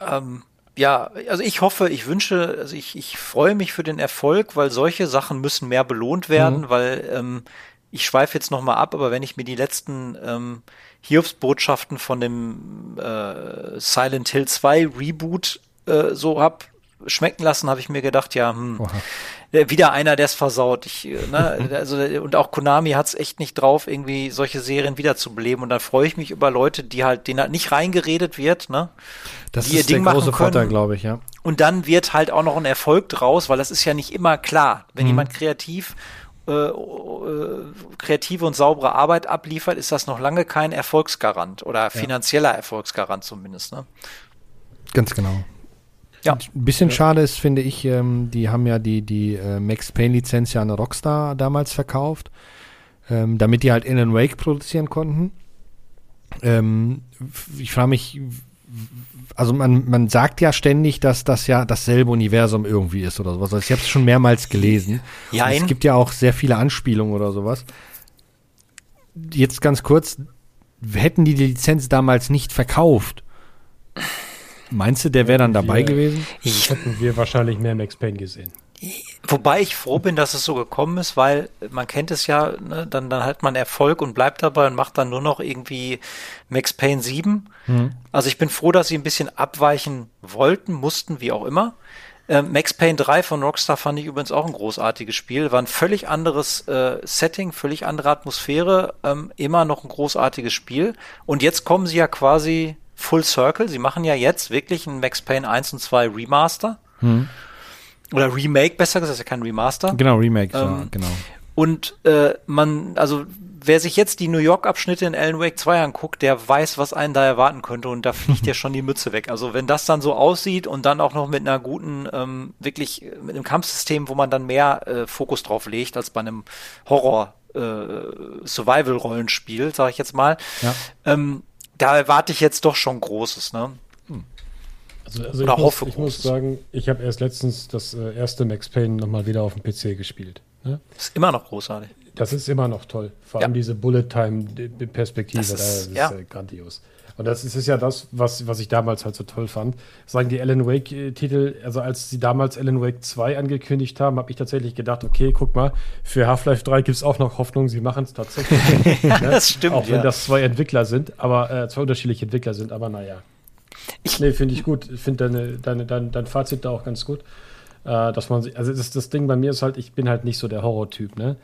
Ähm, ja, also ich hoffe, ich wünsche, also ich, ich freue mich für den Erfolg, weil solche Sachen müssen mehr belohnt werden, weil ähm, ich schweife jetzt noch mal ab, aber wenn ich mir die letzten ähm, Hiobsbotschaften von dem äh, Silent Hill 2 Reboot äh, so hab schmecken lassen, habe ich mir gedacht, ja, hm, Oha. äh, wieder einer, der es versaut. Ich, äh, ne, [LAUGHS] also, und auch Konami hat es echt nicht drauf, irgendwie solche Serien wiederzubeleben. Und dann freue ich mich über Leute, die halt, denen halt nicht reingeredet wird, ne? Das Die ihr ist der Ding machen große Vorteil, glaube ich, ja. Und dann wird halt auch noch ein Erfolg draus, weil das ist ja nicht immer klar. Wenn jemand kreativ äh, äh, kreative und saubere Arbeit abliefert, ist das noch lange kein Erfolgsgarant oder finanzieller Erfolgsgarant zumindest. Ne? Ganz genau. Ja. Ein bisschen schade ist, finde ich, ähm, die haben ja die, die äh, Max Payne-Lizenz ja an Rockstar damals verkauft, ähm, damit die halt Alan Wake produzieren konnten. Ähm, ich frage mich, also man, man sagt ja ständig, dass das ja dasselbe Universum irgendwie ist oder sowas. Also ich habe es schon mehrmals gelesen. Jein. Und es gibt ja auch sehr viele Anspielungen oder sowas. Jetzt ganz kurz, hätten die die Lizenz damals nicht verkauft, meinst du, der wäre dann dabei Wir- gewesen? Ich, Hätten wir wahrscheinlich mehr Max Payne gesehen. Wobei ich froh bin, dass es so gekommen ist, weil man kennt es ja, ne, dann, dann hat man Erfolg und bleibt dabei und macht dann nur noch irgendwie Max Payne 7. Also ich bin froh, dass sie ein bisschen abweichen wollten, mussten, wie auch immer. Ähm, Max Payne 3 von Rockstar fand ich übrigens auch ein großartiges Spiel. War ein völlig anderes äh, Setting, völlig andere Atmosphäre, ähm, immer noch ein großartiges Spiel. Und jetzt kommen sie ja quasi full circle. Sie machen ja jetzt wirklich ein Max Payne 1 und 2 Remaster. Oder Remake, besser gesagt, das ist ja kein Remaster. Genau, Remake, ja, Ähm, genau. Und äh, man, also wer sich jetzt die New York-Abschnitte in Alan Wake 2 anguckt, der weiß, was einen da erwarten könnte und da fliegt ja [LAUGHS] schon die Mütze weg. Also wenn das dann so aussieht und dann auch noch mit einer guten, ähm, wirklich äh, mit einem Kampfsystem, wo man dann mehr äh, Fokus drauf legt als bei einem Horror äh, Survival-Rollenspiel, sage ich jetzt mal, Ja. ähm, da erwarte ich jetzt doch schon Großes, ne? Also, also Oder ich, muss, ich muss sagen, ich habe erst letztens das äh, erste Max Payne nochmal wieder auf dem PC gespielt. Ne? Ist immer noch großartig. Das ist immer noch toll. Vor Ja. allem diese Bullet-Time-Perspektive, Das das ist- ist, ja. äh, grandios. Und das ist, ist ja das, was, was ich damals halt so toll fand. Sagen die Alan Wake-Titel, also als sie damals Alan Wake 2 angekündigt haben, habe ich tatsächlich gedacht, okay, guck mal, für Half-Life 3 gibt es auch noch Hoffnung, sie machen es tatsächlich. [LAUGHS] ne? das stimmt, Auch wenn ja. das zwei Entwickler sind, aber äh, zwei unterschiedliche Entwickler sind, aber naja. Ich- nee, finde ich gut. Ich finde deine, deine, dein, dein Fazit da auch ganz gut. Äh, dass man also das, das Ding bei mir ist halt, ich bin halt nicht so der Horror-Typ, ne?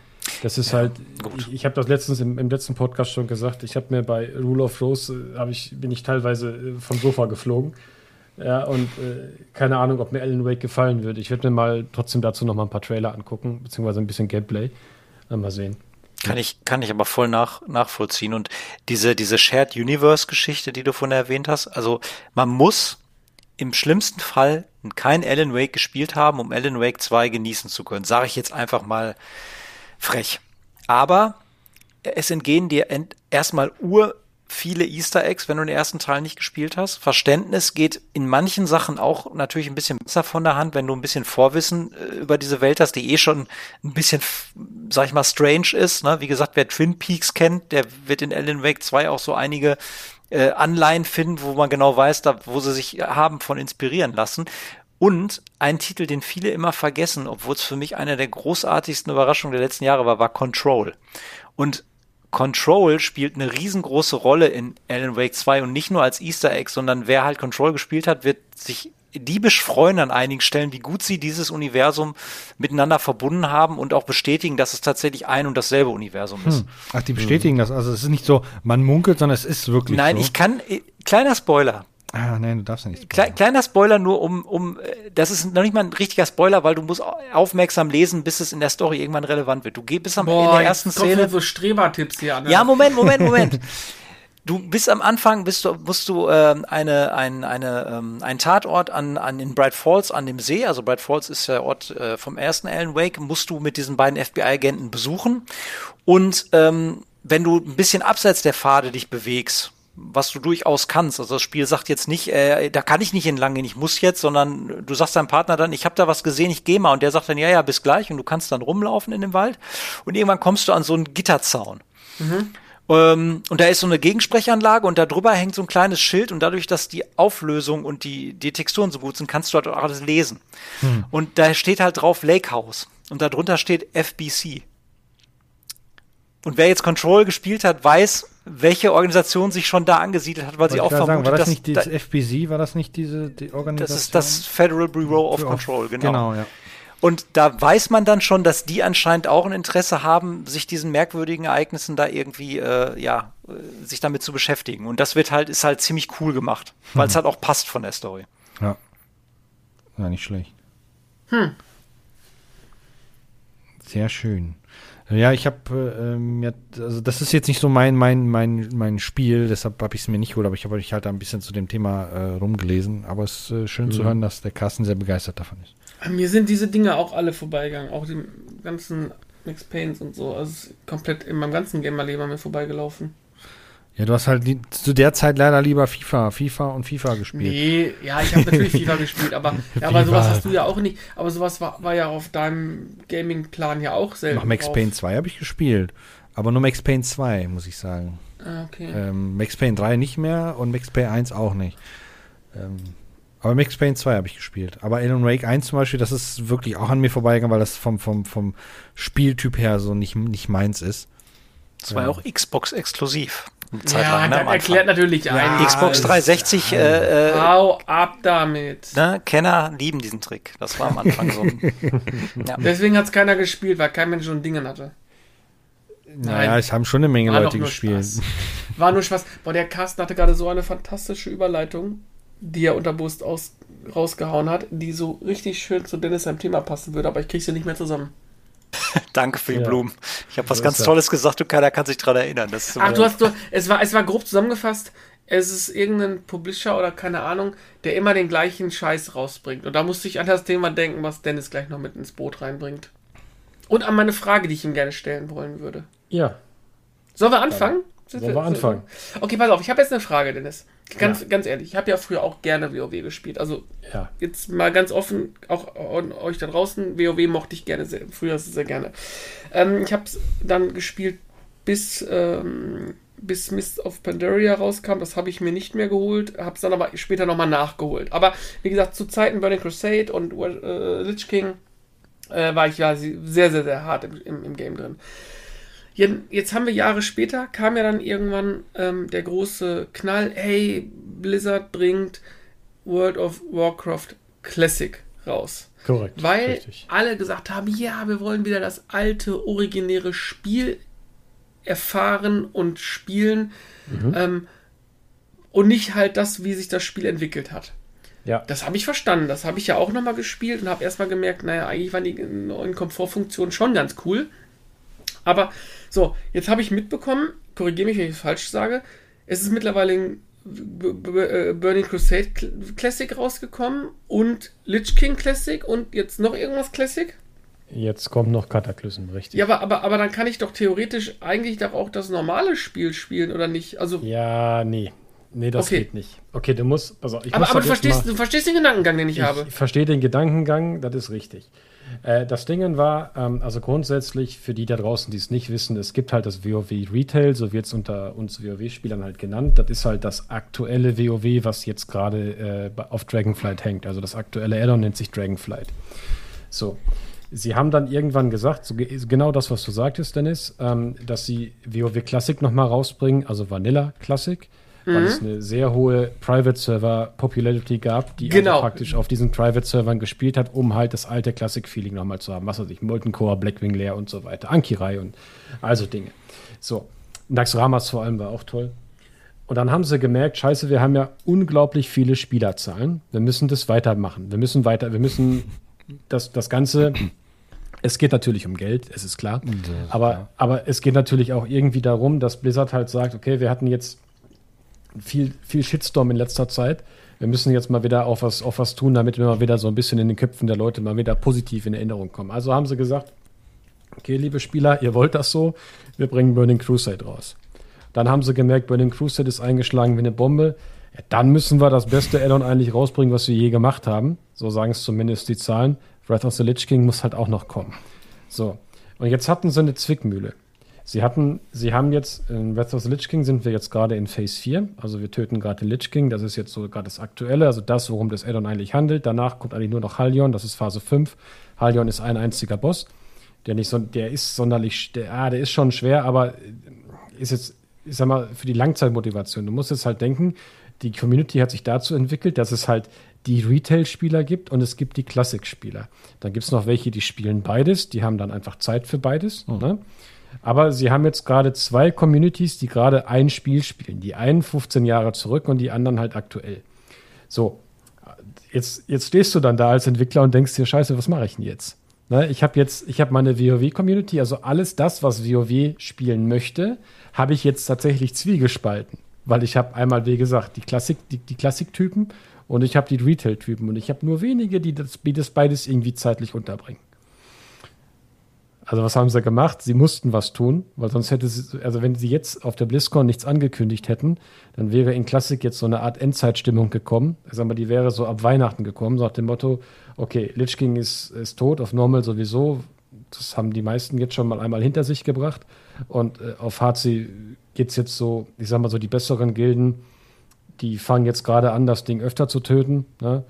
Das ist halt, gut. ich, ich habe das letztens im, im letzten Podcast schon gesagt, ich habe mir bei Rule of Rose, äh, ich, bin ich teilweise äh, vom Sofa geflogen. Ja, und äh, keine Ahnung, ob mir Alan Wake gefallen würde. Ich werde mir mal trotzdem dazu noch mal ein paar Trailer angucken, beziehungsweise ein bisschen Gameplay. Mal sehen. Kann ich, kann ich aber voll nach, nachvollziehen. Und diese, diese Shared Universe Geschichte, die du vorhin erwähnt hast, also man muss im schlimmsten Fall kein Alan Wake gespielt haben, um Alan Wake 2 genießen zu können. Sage ich jetzt einfach mal frech. Aber es entgehen dir erstmal ur viele Easter Eggs, wenn du den ersten Teil nicht gespielt hast. Verständnis geht in manchen Sachen auch natürlich ein bisschen besser von der Hand, wenn du ein bisschen Vorwissen äh, über diese Welt hast, die eh schon ein bisschen, sag ich mal, strange ist. Ne? Wie gesagt, wer Twin Peaks kennt, der wird in Alan Wake 2 auch so einige äh, Anleihen finden, wo man genau weiß, da, wo sie sich haben von inspirieren lassen. Und ein Titel, den viele immer vergessen, obwohl es für mich eine der großartigsten Überraschungen der letzten Jahre war, war Control. Und Control spielt eine riesengroße Rolle in Alan Wake 2 und nicht nur als Easter Egg, sondern wer halt Control gespielt hat, wird sich diebisch freuen an einigen Stellen, wie gut sie dieses Universum miteinander verbunden haben und auch bestätigen, dass es tatsächlich ein und dasselbe Universum ist. Ach, die bestätigen das. Also es ist nicht so, man munkelt, sondern es ist wirklich Nein, so. ich kann, äh, kleiner Spoiler, Ah, nein, du darfst ja nicht. Kle kleiner Spoiler nur um, um, äh, das ist noch nicht mal ein richtiger Spoiler, weil du musst au- aufmerksam lesen, bis es in der Story irgendwann relevant wird. Du geh bis am in der ersten jetzt Szene. so Strebertipps hier an. Ja, Moment, Moment, Moment. [LAUGHS] du bist am Anfang, bist du, musst du ähm, eine, ein, eine, ähm, einen Tatort an, an in Bright Falls an dem See, also Bright Falls ist der Ort äh, vom ersten Alan Wake, musst du mit diesen beiden FBI-Agenten besuchen. Und ähm, wenn du ein bisschen abseits der Pfade dich bewegst, was du durchaus kannst. Also das Spiel sagt jetzt nicht, äh, da kann ich nicht entlang gehen, ich muss jetzt, sondern du sagst deinem Partner dann, ich habe da was gesehen, ich gehe mal. Und der sagt dann, ja, ja, bis gleich. Und du kannst dann rumlaufen in dem Wald. Und irgendwann kommst du an so einen Gitterzaun. Mhm. Ähm, und da ist so eine Gegensprechanlage und da drüber hängt so ein kleines Schild und dadurch, dass die Auflösung und die, die Texturen so gut sind, kannst du halt auch alles lesen. Mhm. Und da steht halt drauf Lake House und darunter steht FBC. Und wer jetzt Control gespielt hat, weiß, welche Organisation sich schon da angesiedelt hat, weil Wollte sie auch vermutet, sagen, war das nicht das FBC, war das nicht diese die Organisation? Das ist das Federal Bureau of Control, genau. Genau, ja. Und da weiß man dann schon, dass die anscheinend auch ein Interesse haben, sich diesen merkwürdigen Ereignissen da irgendwie, äh, ja, äh, sich damit zu beschäftigen. Und das wird halt, ist halt ziemlich cool gemacht, weil es hm. halt auch passt von der Story. Ja. Ja, nicht schlecht. Hm. Sehr schön. Ja, ich habe, ähm, ja, also das ist jetzt nicht so mein mein mein mein Spiel, deshalb habe ich es mir nicht geholt, aber ich habe ich halt ein bisschen zu dem Thema äh, rumgelesen. Aber es ist äh, schön mhm. zu hören, dass der Carsten sehr begeistert davon ist. Mir sind diese Dinge auch alle vorbeigegangen, auch die ganzen Max Pains und so, also komplett in meinem ganzen Gamerleben an mir vorbeigelaufen. Ja, du hast halt zu der Zeit leider lieber FIFA, FIFA und FIFA gespielt. Nee, ja, ich habe natürlich FIFA [LAUGHS] gespielt, aber, ja, aber sowas hast du ja auch nicht. Aber sowas war, war ja auf deinem Gaming-Plan ja auch selten. Noch Max Payne 2 habe ich gespielt. Aber nur Max Payne 2, muss ich sagen. Ah, okay. Ähm, Max Payne 3 nicht mehr und Max Payne 1 auch nicht. Ähm, aber Max Payne 2 habe ich gespielt. Aber Alan Wake 1 zum Beispiel, das ist wirklich auch an mir vorbeigegangen, weil das vom, vom, vom Spieltyp her so nicht, nicht meins ist. Das war ja auch Xbox exklusiv. Zeit ja, lang, ne, das erklärt natürlich ja, ein. Xbox 360. Äh, äh, Hau ab damit. Ne, Kenner lieben diesen Trick. Das war am Anfang so. [LAUGHS] ja. Deswegen hat es keiner gespielt, weil kein Mensch so ein Ding hatte. Naja, es haben schon eine Menge war Leute gespielt. Spaß. [LAUGHS] War nur Spaß. Boah, der Carsten hatte gerade so eine fantastische Überleitung, die er unterbewusst aus, rausgehauen hat, die so richtig schön zu Dennis seinem Thema passen würde, aber ich kriege sie nicht mehr zusammen. [LAUGHS] Danke für die ja. Blumen. Ich habe was ganz Tolles gesagt und keiner kann sich daran erinnern. Ach, du hast, du, es, war, es war grob zusammengefasst. Es ist irgendein Publisher oder keine Ahnung, der immer den gleichen Scheiß rausbringt. Und da musste ich an das Thema denken, was Dennis gleich noch mit ins Boot reinbringt. Und an meine Frage, die ich ihm gerne stellen wollen würde. Ja. Sollen wir anfangen? Sollen wir anfangen? Okay, pass auf, ich habe jetzt eine Frage, Dennis. Ganz, ja. ganz ehrlich, ich habe ja früher auch gerne WoW gespielt. Also ja. jetzt mal ganz offen, auch an euch da draußen, WoW mochte ich gerne sehr, früher sehr gerne. Ähm, ich habe es dann gespielt bis, ähm, bis Mist of Pandaria rauskam. Das habe ich mir nicht mehr geholt, habe es dann aber später nochmal nachgeholt. Aber wie gesagt, zu Zeiten Burning Crusade und äh, Lich King äh, war ich ja sehr, sehr, sehr hart im, im, im Game drin. Jetzt haben wir Jahre später, kam ja dann irgendwann ähm, der große Knall, hey, Blizzard bringt World of Warcraft Classic raus. Korrekt. Weil richtig. alle gesagt haben, ja, wir wollen wieder das alte, originäre Spiel erfahren und spielen. Mhm. Ähm, und nicht halt das, wie sich das Spiel entwickelt hat. Ja. Das habe ich verstanden. Das habe ich ja auch nochmal gespielt und habe erstmal gemerkt, naja, eigentlich waren die neuen Komfortfunktionen schon ganz cool. Aber so, jetzt habe ich mitbekommen, korrigiere mich, wenn ich es falsch sage, es ist mittlerweile ein äh, Burning Crusade Classic rausgekommen und Lich King Classic und jetzt noch irgendwas Classic? Jetzt kommt noch Cataclysm, richtig. Ja, aber, aber, aber dann kann ich doch theoretisch eigentlich doch auch das normale Spiel spielen, oder nicht? Also, ja, nee. Nee, das okay. geht nicht. Okay, du musst. Also ich aber muss aber du, verstehst, mal, du verstehst den Gedankengang, den ich, ich habe. Ich verstehe den Gedankengang, das ist richtig. Äh, das Ding war, ähm, also grundsätzlich für die da draußen, die es nicht wissen, es gibt halt das WoW Retail, so wird es unter uns WoW-Spielern halt genannt. Das ist halt das aktuelle WoW, was jetzt gerade äh, auf Dragonflight hängt. Also das aktuelle Addon nennt sich Dragonflight. So. Sie haben dann irgendwann gesagt, so genau das, was du sagtest, Dennis, ähm, dass sie WoW Classic nochmal rausbringen, also Vanilla Classic mhm. weil es eine sehr hohe Private Server Popularity gab, die genau. also praktisch auf diesen Private Servern gespielt hat, um halt das alte Classic Feeling nochmal zu haben. Was weiß ich, Molten Core, Blackwing Lair und so weiter, Ankirai und also Dinge. So. Naxxramas vor allem war auch toll. Und dann haben sie gemerkt, scheiße, wir haben ja unglaublich viele Spielerzahlen. Wir müssen das weitermachen. Wir müssen weiter, wir müssen das, das Ganze es geht natürlich um Geld, es ist klar. aber, aber es geht natürlich auch irgendwie darum, dass Blizzard halt sagt, okay, wir hatten jetzt viel, viel Shitstorm in letzter Zeit. Wir müssen jetzt mal wieder auf was, auf was tun, damit wir mal wieder so ein bisschen in den Köpfen der Leute mal wieder positiv in Erinnerung kommen. Also haben sie gesagt, okay, liebe Spieler, ihr wollt das so, wir bringen Burning Crusade raus. Dann haben sie gemerkt, Burning Crusade ist eingeschlagen wie eine Bombe. Ja, dann müssen wir das beste Addon eigentlich rausbringen, was wir je gemacht haben. So sagen es zumindest die Zahlen. Wrath of the Lich King muss halt auch noch kommen. So. Und jetzt hatten sie eine Zwickmühle. Sie hatten, sie haben jetzt, in Wrath of the Lich King sind wir jetzt gerade in Phase 4. Also wir töten gerade den Lich King. Das ist jetzt so gerade das Aktuelle, also das, worum das Addon eigentlich handelt. Danach kommt eigentlich nur noch Halion. Das ist Phase 5. Halion ist ein einziger Boss. Der nicht so, der ist sonderlich, der, ah, der ist schon schwer, aber ist jetzt, ich sag mal, für die Langzeitmotivation. Du musst jetzt halt denken, die Community hat sich dazu entwickelt, dass es halt die Retail-Spieler gibt und es gibt die Classic-Spieler. Dann gibt es noch welche, die spielen beides, die haben dann einfach Zeit für beides. Mhm. Ne? Aber sie haben jetzt gerade zwei Communities, die gerade ein Spiel spielen. Die einen 15 Jahre zurück und die anderen halt aktuell. So, jetzt, jetzt stehst du dann da als Entwickler und denkst dir, scheiße, was mache ich denn jetzt? Ne, ich habe jetzt, ich habe meine WoW-Community, also alles das, was WoW spielen möchte, habe ich jetzt tatsächlich zwiegespalten. Weil ich habe einmal, wie gesagt, die Klassik, die, die Klassiktypen und ich habe die Retail-Typen und ich habe nur wenige, die das, die das beides irgendwie zeitlich unterbringen. Also was haben sie gemacht? Sie mussten was tun, weil sonst hätte sie, also wenn sie jetzt auf der BlizzCon nichts angekündigt hätten, dann wäre in Klassik jetzt so eine Art Endzeitstimmung gekommen. Ich sag mal, die wäre so ab Weihnachten gekommen, so nach dem Motto, okay, Lich King ist, ist tot, auf Normal sowieso. Das haben die meisten jetzt schon mal einmal hinter sich gebracht. Und äh, auf HC geht es jetzt so, ich sag mal so, die besseren Gilden, die fangen jetzt gerade an, das Ding öfter zu töten. Ne?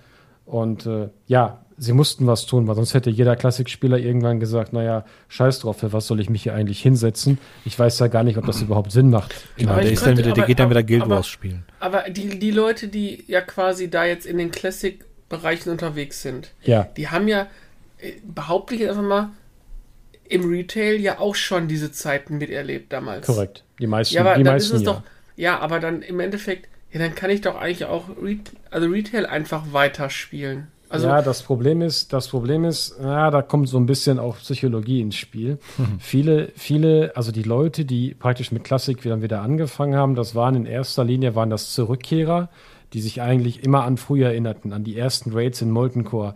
Und äh, ja, sie mussten was tun, weil sonst hätte jeder Klassikspieler irgendwann gesagt, naja, scheiß drauf, für was soll ich mich hier eigentlich hinsetzen? Ich weiß ja gar nicht, ob das überhaupt Sinn macht. Genau, der, ist könnte, dann wieder, der aber, geht dann wieder Guild Wars spielen. Aber die, die Leute, die ja quasi da jetzt in den Classic-Bereichen unterwegs sind, ja. die haben ja, äh, behaupte ich einfach mal, im Retail ja auch schon diese Zeiten miterlebt damals. Korrekt. Die meisten, ja, aber die dann meisten ist es ja. doch, ja, aber dann im Endeffekt, ja, dann kann ich doch eigentlich auch Re also Retail einfach weiterspielen. Also, ja, das Problem ist, das Problem ist, ja, da kommt so ein bisschen auch Psychologie ins Spiel. Mhm. Viele, viele, also die Leute, die praktisch mit Klassik wieder, wieder angefangen haben, das waren in erster Linie waren das Zurückkehrer, die sich eigentlich immer an früher erinnerten, an die ersten Raids in Molten Core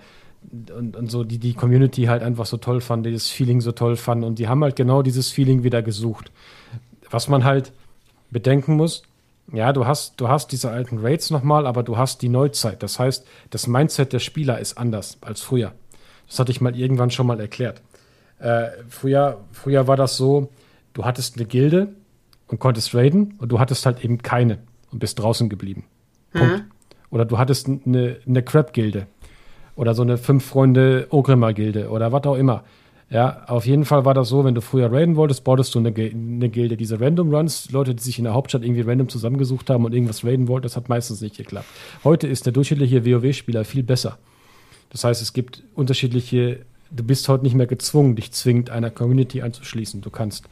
und, und so, die die Community halt einfach so toll fand, die das Feeling so toll fanden und die haben halt genau dieses Feeling wieder gesucht. Was man halt bedenken muss, ja, du hast, du hast diese alten Raids nochmal, aber du hast die Neuzeit. Das heißt, das Mindset der Spieler ist anders als früher. Das hatte ich mal irgendwann schon mal erklärt. Äh, früher, früher war das so, du hattest eine Gilde und konntest raiden und du hattest halt eben keine und bist draußen geblieben. Punkt. Mhm. Oder du hattest eine, eine Crab-Gilde oder so eine Fünf-Freunde-Ogrimmar-Gilde oder was auch immer. Ja, auf jeden Fall war das so, wenn du früher raiden wolltest, bautest du eine, eine Gilde. Diese Random Runs, Leute, die sich in der Hauptstadt irgendwie random zusammengesucht haben und irgendwas raiden wollten, das hat meistens nicht geklappt. Heute ist der durchschnittliche WoW-Spieler viel besser. Das heißt, es gibt unterschiedliche, du bist heute nicht mehr gezwungen, dich zwingend einer Community anzuschließen. Du kannst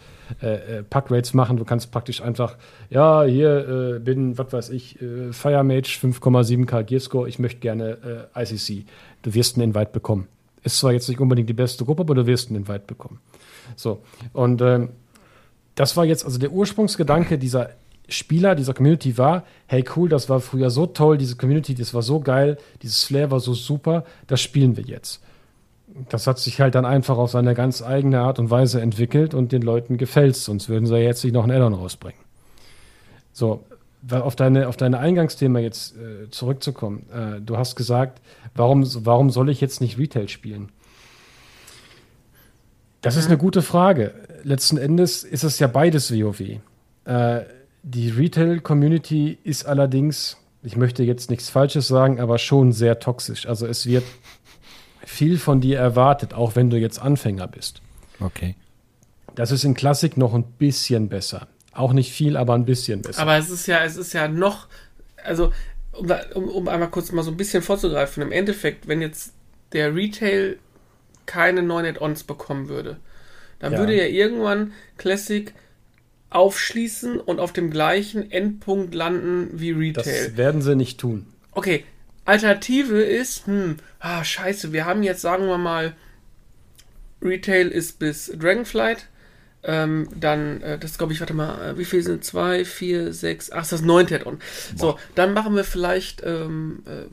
äh, äh, Pack-Raids machen, du kannst praktisch einfach, ja, hier äh, bin, was weiß ich, äh, Fire Mage 5,7k Gearscore, ich möchte gerne äh, ICC. Du wirst einen Invite bekommen. Ist zwar jetzt nicht unbedingt die beste Gruppe, aber du wirst einen Invite bekommen. So, und ähm, das war jetzt, also der Ursprungsgedanke dieser Spieler, dieser Community war, hey cool, das war früher so toll, diese Community, das war so geil, dieses Flair war so super, das spielen wir jetzt. Das hat sich halt dann einfach auf seine ganz eigene Art und Weise entwickelt und den Leuten gefällt sonst würden sie ja jetzt nicht noch einen Addon rausbringen. So, auf deine, auf deine Eingangsthema jetzt äh, zurückzukommen. Äh, du hast gesagt, warum, warum soll ich jetzt nicht Retail spielen? Das ist eine gute Frage. Letzten Endes ist es ja beides WoW. Äh, die Retail-Community ist allerdings, ich möchte jetzt nichts Falsches sagen, aber schon sehr toxisch. Also es wird viel von dir erwartet, auch wenn du jetzt Anfänger bist. Okay. Das ist in Klassik noch ein bisschen besser. Auch nicht viel, aber ein bisschen besser. Aber es ist ja, es ist ja noch, also um, um, um einmal kurz mal so ein bisschen vorzugreifen, im Endeffekt, wenn jetzt der Retail keine neuen Add-ons bekommen würde, dann Ja. würde ja irgendwann Classic aufschließen und auf dem gleichen Endpunkt landen wie Retail. das werden sie nicht tun. Okay, Alternative ist, hm, ah, scheiße, wir haben jetzt, sagen wir mal, Retail ist bis Dragonflight, Ähm, dann, äh, das glaube ich, warte mal, äh, wie viel sind zwei, vier, sechs, ach, das ist das neunte Add-on. So, dann machen wir vielleicht ähm, äh,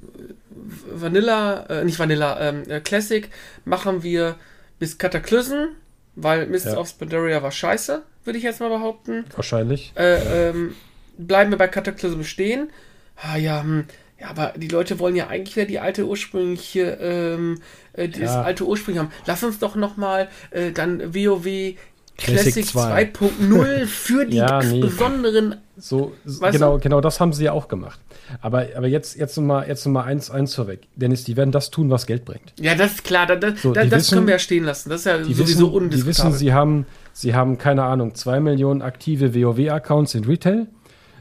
Vanilla, äh, nicht Vanilla, ähm, äh, Classic, machen wir bis Cataclysm, weil Mists Ja. of Pandaria war scheiße, würde ich jetzt mal behaupten. Wahrscheinlich. Äh, ähm, bleiben wir bei Cataclysm stehen. Ah ja, hm. ja, aber die Leute wollen ja eigentlich wieder die alte ursprüngliche, ähm, äh, dieses Ja. alte Ursprung haben. Lass uns doch noch mal äh, dann WoW Classic Classic 2. 2.0 für [LAUGHS] die Ja, nee. besonderen. So, genau, du? genau das haben sie ja auch gemacht. Aber, aber jetzt, jetzt nochmal jetzt noch mal eins, eins vorweg. Dennis, die werden das tun, was Geld bringt. Ja, das ist klar, da, da, So, da, die das wissen- können wir ja stehen lassen. Das ist ja Die sowieso wissen, die undiskutabel. wissen, sie haben, sie haben, keine Ahnung, zwei Millionen aktive WoW-Accounts in Retail.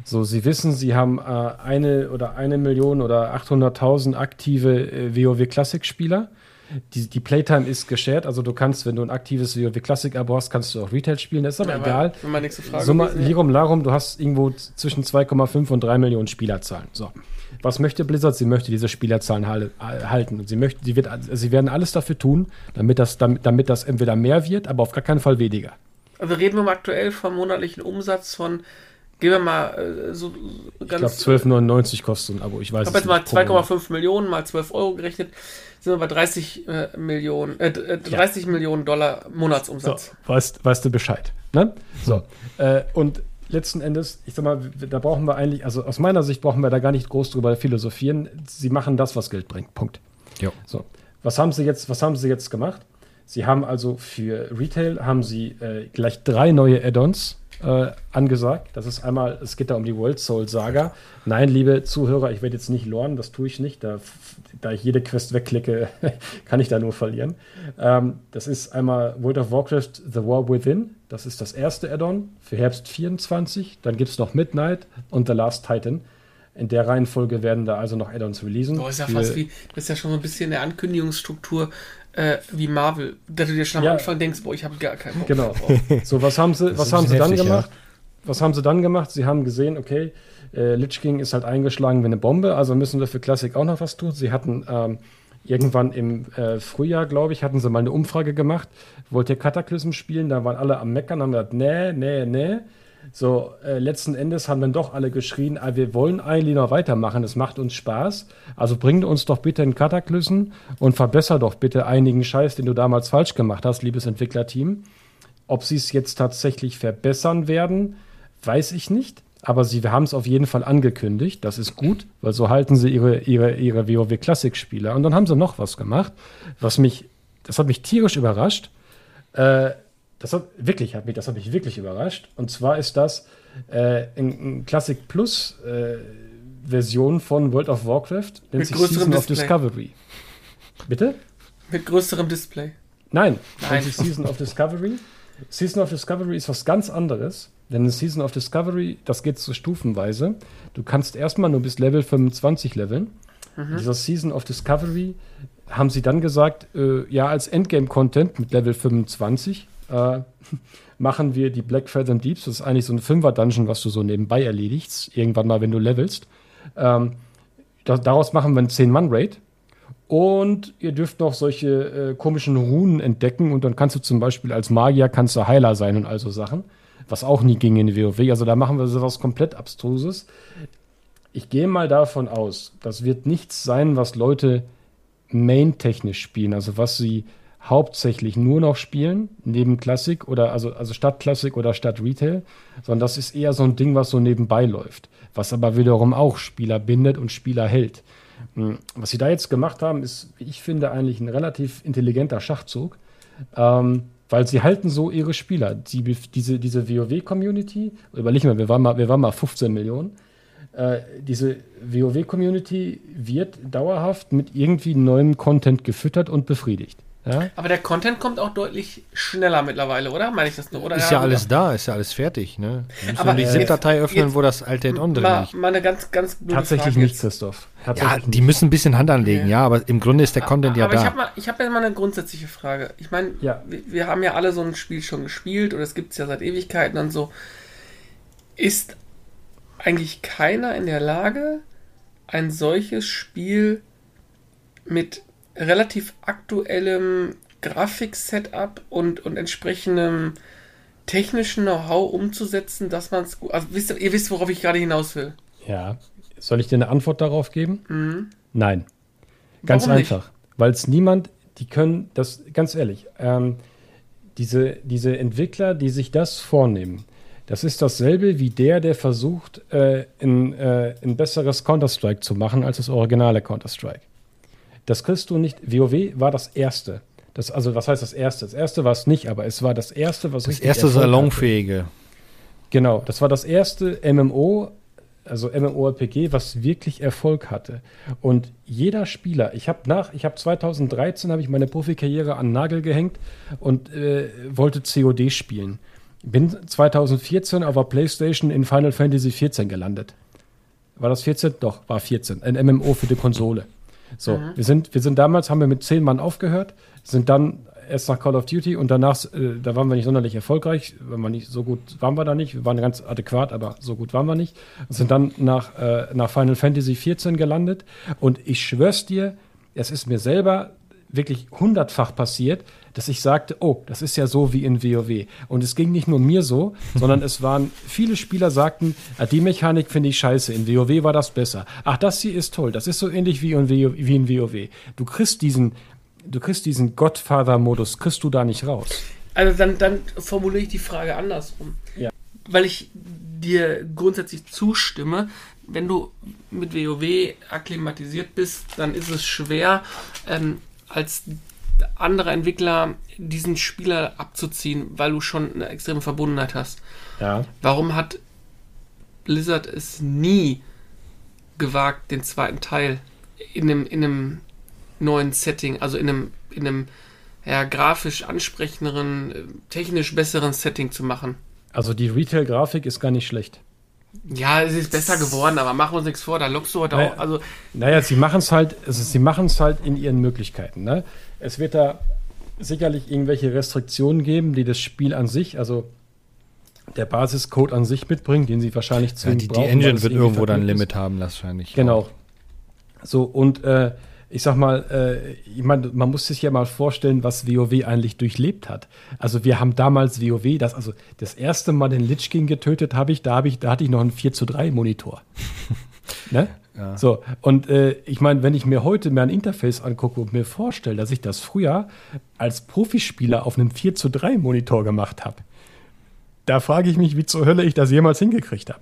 So, sie wissen, sie haben äh, eine oder eine Million oder 800.000 aktive äh, WoW Classic-Spieler. Die, die Playtime ist geshared, also du kannst, wenn du ein aktives WoW Classic-Abo hast, kannst du auch Retail spielen. Das ist aber Ja, egal. Meine nächste Frage. Summa, ja. Lirum Larum, du hast irgendwo zwischen 2,5 und 3 Millionen Spielerzahlen. So. Was möchte Blizzard? Sie möchte diese Spielerzahlen hal- halten. Und sie, möchte, sie, wird, sie werden alles dafür tun, damit das, damit, damit das entweder mehr wird, aber auf gar keinen Fall weniger. Also reden wir mal aktuell vom monatlichen Umsatz von, gehen wir mal äh, so Ich ganz. glaube, 12,99 kostet ein Abo. Ich weiß Ich habe jetzt mal nicht. Gucken wir 2,5 Millionen mal 12 Euro gerechnet, sind wir bei 30 äh, Millionen, äh, d- äh, 30 Millionen Dollar So, Monatsumsatz. weißt, weißt du Bescheid. Ne? So. Äh, und letzten Endes, ich sag mal, da brauchen wir eigentlich, also aus meiner Sicht brauchen wir da gar nicht groß drüber philosophieren. Sie machen das, was Geld bringt. Punkt. Jo. So. Was haben sie jetzt, was haben sie jetzt gemacht? Sie haben also für Retail haben sie äh, gleich drei neue Add-ons äh, angesagt. Das ist einmal, es geht da um die World Soul Saga. Nein, liebe Zuhörer, ich werde jetzt nicht loren, das tue ich nicht. Da, da ich jede Quest wegklicke, [LAUGHS] kann ich da nur verlieren. Ähm, das ist einmal World of Warcraft The War Within. Das ist das erste Add-on für Herbst 24. Dann gibt es noch Midnight und The Last Titan. In der Reihenfolge werden da also noch Add-ons releasen. Boah, ist ja fast wie, das ist ja schon so ein bisschen eine Ankündigungsstruktur äh, wie Marvel, dass du dir schon am Ja. Anfang denkst, boah, ich habe gar keinen Bock Genau. [LAUGHS] So, was haben sie, was haben sie dann heftig, ja. gemacht? Was haben sie dann gemacht? Sie haben gesehen, okay, äh, Lich King ist halt eingeschlagen wie eine Bombe, also müssen wir für Classic auch noch was tun. Sie hatten ähm, irgendwann im äh, Frühjahr, glaube ich, hatten sie mal eine Umfrage gemacht. Wollt ihr Cataclysm spielen? Da waren alle am Meckern, haben gesagt, nee, nee, nee. So, äh, letzten Endes haben dann doch alle geschrien, ah, wir wollen eigentlich noch weitermachen, es macht uns Spaß. Also bring uns doch bitte in Cataclysm und verbessere doch bitte einigen Scheiß, den du damals falsch gemacht hast, liebes Entwicklerteam. Ob sie es jetzt tatsächlich verbessern werden, weiß ich nicht. Aber sie haben es auf jeden Fall angekündigt. Das ist gut, weil so halten sie ihre, ihre, ihre WoW Classic Spieler. Und dann haben sie noch was gemacht, was mich, das hat mich tierisch überrascht. Äh, das hat wirklich, hat mich, das hat mich wirklich überrascht. Und zwar ist das äh, ein, Classic Plus äh, Version von World of Warcraft, nennt Mit sich Season of Display. Discovery. Bitte? Mit größerem Display. Nein, Nein. nennt sich Season of Discovery. Season of Discovery ist was ganz anderes. Denn in Season of Discovery, das geht so stufenweise. Du kannst erstmal nur bis Level 25 leveln. In Dieser Season of Discovery haben sie dann gesagt, äh, ja, als Endgame-Content mit Level 25 äh, [LAUGHS] machen wir die Black Feather Deeps. Das ist eigentlich so ein Fünfer-Dungeon, was du so nebenbei erledigst. Irgendwann mal, wenn du levelst. Ähm, da, daraus machen wir einen 10-Mann-Raid. Und ihr dürft noch solche äh, komischen Runen entdecken und dann kannst du zum Beispiel als Magier kannst du Heiler sein und also Sachen, was auch nie ging in WoW. Also da machen wir sowas komplett Abstruses. Ich gehe mal davon aus, das wird nichts sein, was Leute main-technisch spielen, also was sie hauptsächlich nur noch spielen, neben Klassik oder also, also statt Klassik oder statt Retail, sondern das ist eher so ein Ding, was so nebenbei läuft, was aber wiederum auch Spieler bindet und Spieler hält. Hm, Was sie da jetzt gemacht haben, ist, wie ich finde, eigentlich ein relativ intelligenter Schachzug, ähm, weil sie halten so ihre Spieler. Die, diese diese WoW-Community, überleg mal, wir waren mal, wir waren mal 15 Millionen. Äh, diese WoW-Community wird dauerhaft mit irgendwie neuem Content gefüttert und befriedigt. Ja? Aber der Content kommt auch deutlich schneller mittlerweile, oder? Meine ich das nur? Oder Ist ja alles da, ist ja alles fertig, ne? Aber nur die jetzt- ZIP-Datei öffnen, jetzt- wo das alte Add-on drin liegt. mal eine ganz, ganz Tatsächlich Frage nicht, jetzt. Christoph. Ja, Tatsächlich die müssen ein bisschen Hand anlegen, Ja. ja, aber im Grunde ist der Content ja aber ich da. habe mal, ich hab ja mal eine grundsätzliche Frage. Ich meine, Ja. wir, wir haben ja alle so ein Spiel schon gespielt oder es gibt es ja seit Ewigkeiten und so. Ist eigentlich keiner in der Lage, ein solches Spiel mit relativ aktuellem Grafik-Setup und, und entsprechendem technischen Know-how umzusetzen, dass man es gut. Also wisst ihr, ihr wisst, worauf ich gerade hinaus will. Ja. Soll ich dir eine Antwort darauf geben? Nein. Ganz Warum einfach. Weil es niemand, die können, das, ganz ehrlich, ähm, diese, diese Entwickler, die sich das vornehmen, das ist dasselbe wie der, der versucht, äh, ein, äh, ein besseres Counter-Strike zu machen als das originale Counter-Strike. Das kriegst du nicht. WoW war das erste. Das, also, was heißt das erste? Das erste war es nicht, aber es war das erste, was Das erste Erfolg hatte. salonfähige. Genau, das war das erste MMO, also MMORPG, was wirklich Erfolg hatte. Und jeder Spieler, ich habe nach, ich habe 2013 habe ich meine Profikarriere an den Nagel gehängt und äh, wollte COD spielen. Bin 2014 auf der PlayStation in Final Fantasy 14 gelandet. War das 14? Doch, war 14. Ein MMO für die Konsole. So, wir sind, wir sind damals, haben wir mit zehn Mann aufgehört, sind dann erst nach Call of Duty und danach, äh, da waren wir nicht sonderlich erfolgreich, waren wir nicht so gut, waren wir da nicht, wir waren ganz adäquat, aber so gut waren wir nicht. Sind dann nach, äh, nach Final Fantasy 14 gelandet. Und ich schwör's dir, es ist mir selber wirklich hundertfach passiert, dass ich sagte, oh, das ist ja so wie in WoW. Und es ging nicht nur mir so, [LAUGHS] sondern es waren viele Spieler sagten, ah, die Mechanik finde ich scheiße, in WoW war das besser. Ach, das hier ist toll, das ist so ähnlich wie in, WoW, wie in WoW. Du kriegst diesen, du kriegst diesen Godfather-Modus, kriegst du da nicht raus. Also dann, dann formuliere ich die Frage andersrum. Ja. Weil ich dir grundsätzlich zustimme, wenn du mit WoW akklimatisiert bist, dann ist es schwer, ähm, als anderer Entwickler diesen Spieler abzuziehen, weil du schon eine extreme Verbundenheit hast. Ja. Warum hat Blizzard es nie gewagt, den zweiten Teil in einem, in einem neuen Setting, also in einem, in einem ja, grafisch ansprechenderen, äh, technisch besseren Setting zu machen? Also die Retail-Grafik ist gar nicht schlecht. Ja, es ist besser geworden, aber machen wir uns nichts vor, da lockst du heute Naja. auch. Also, Naja, sie machen es halt, also sie machen es halt in ihren Möglichkeiten. Ne? Es wird da sicherlich irgendwelche Restriktionen geben, die das Spiel an sich, also der Basiscode an sich mitbringt, den sie wahrscheinlich Ja, zwingend die, die brauchen, weil Engine wird irgendwo dann ein. Limit haben, wahrscheinlich. Genau. So, und äh, ich sag mal, äh, ich meine, man muss sich ja mal vorstellen, was WoW eigentlich durchlebt hat. Also wir haben damals WoW, das, also das erste Mal den Lich King getötet habe ich, da habe ich, da hatte ich noch einen 4 zu 3 Monitor. [LAUGHS] ne? Ja. So, und äh, ich meine, wenn ich mir heute mir ein Interface angucke und mir vorstelle, dass ich das früher als Profispieler auf einem 4 zu 3 Monitor gemacht habe, da frage ich mich, wie zur Hölle ich das jemals hingekriegt habe.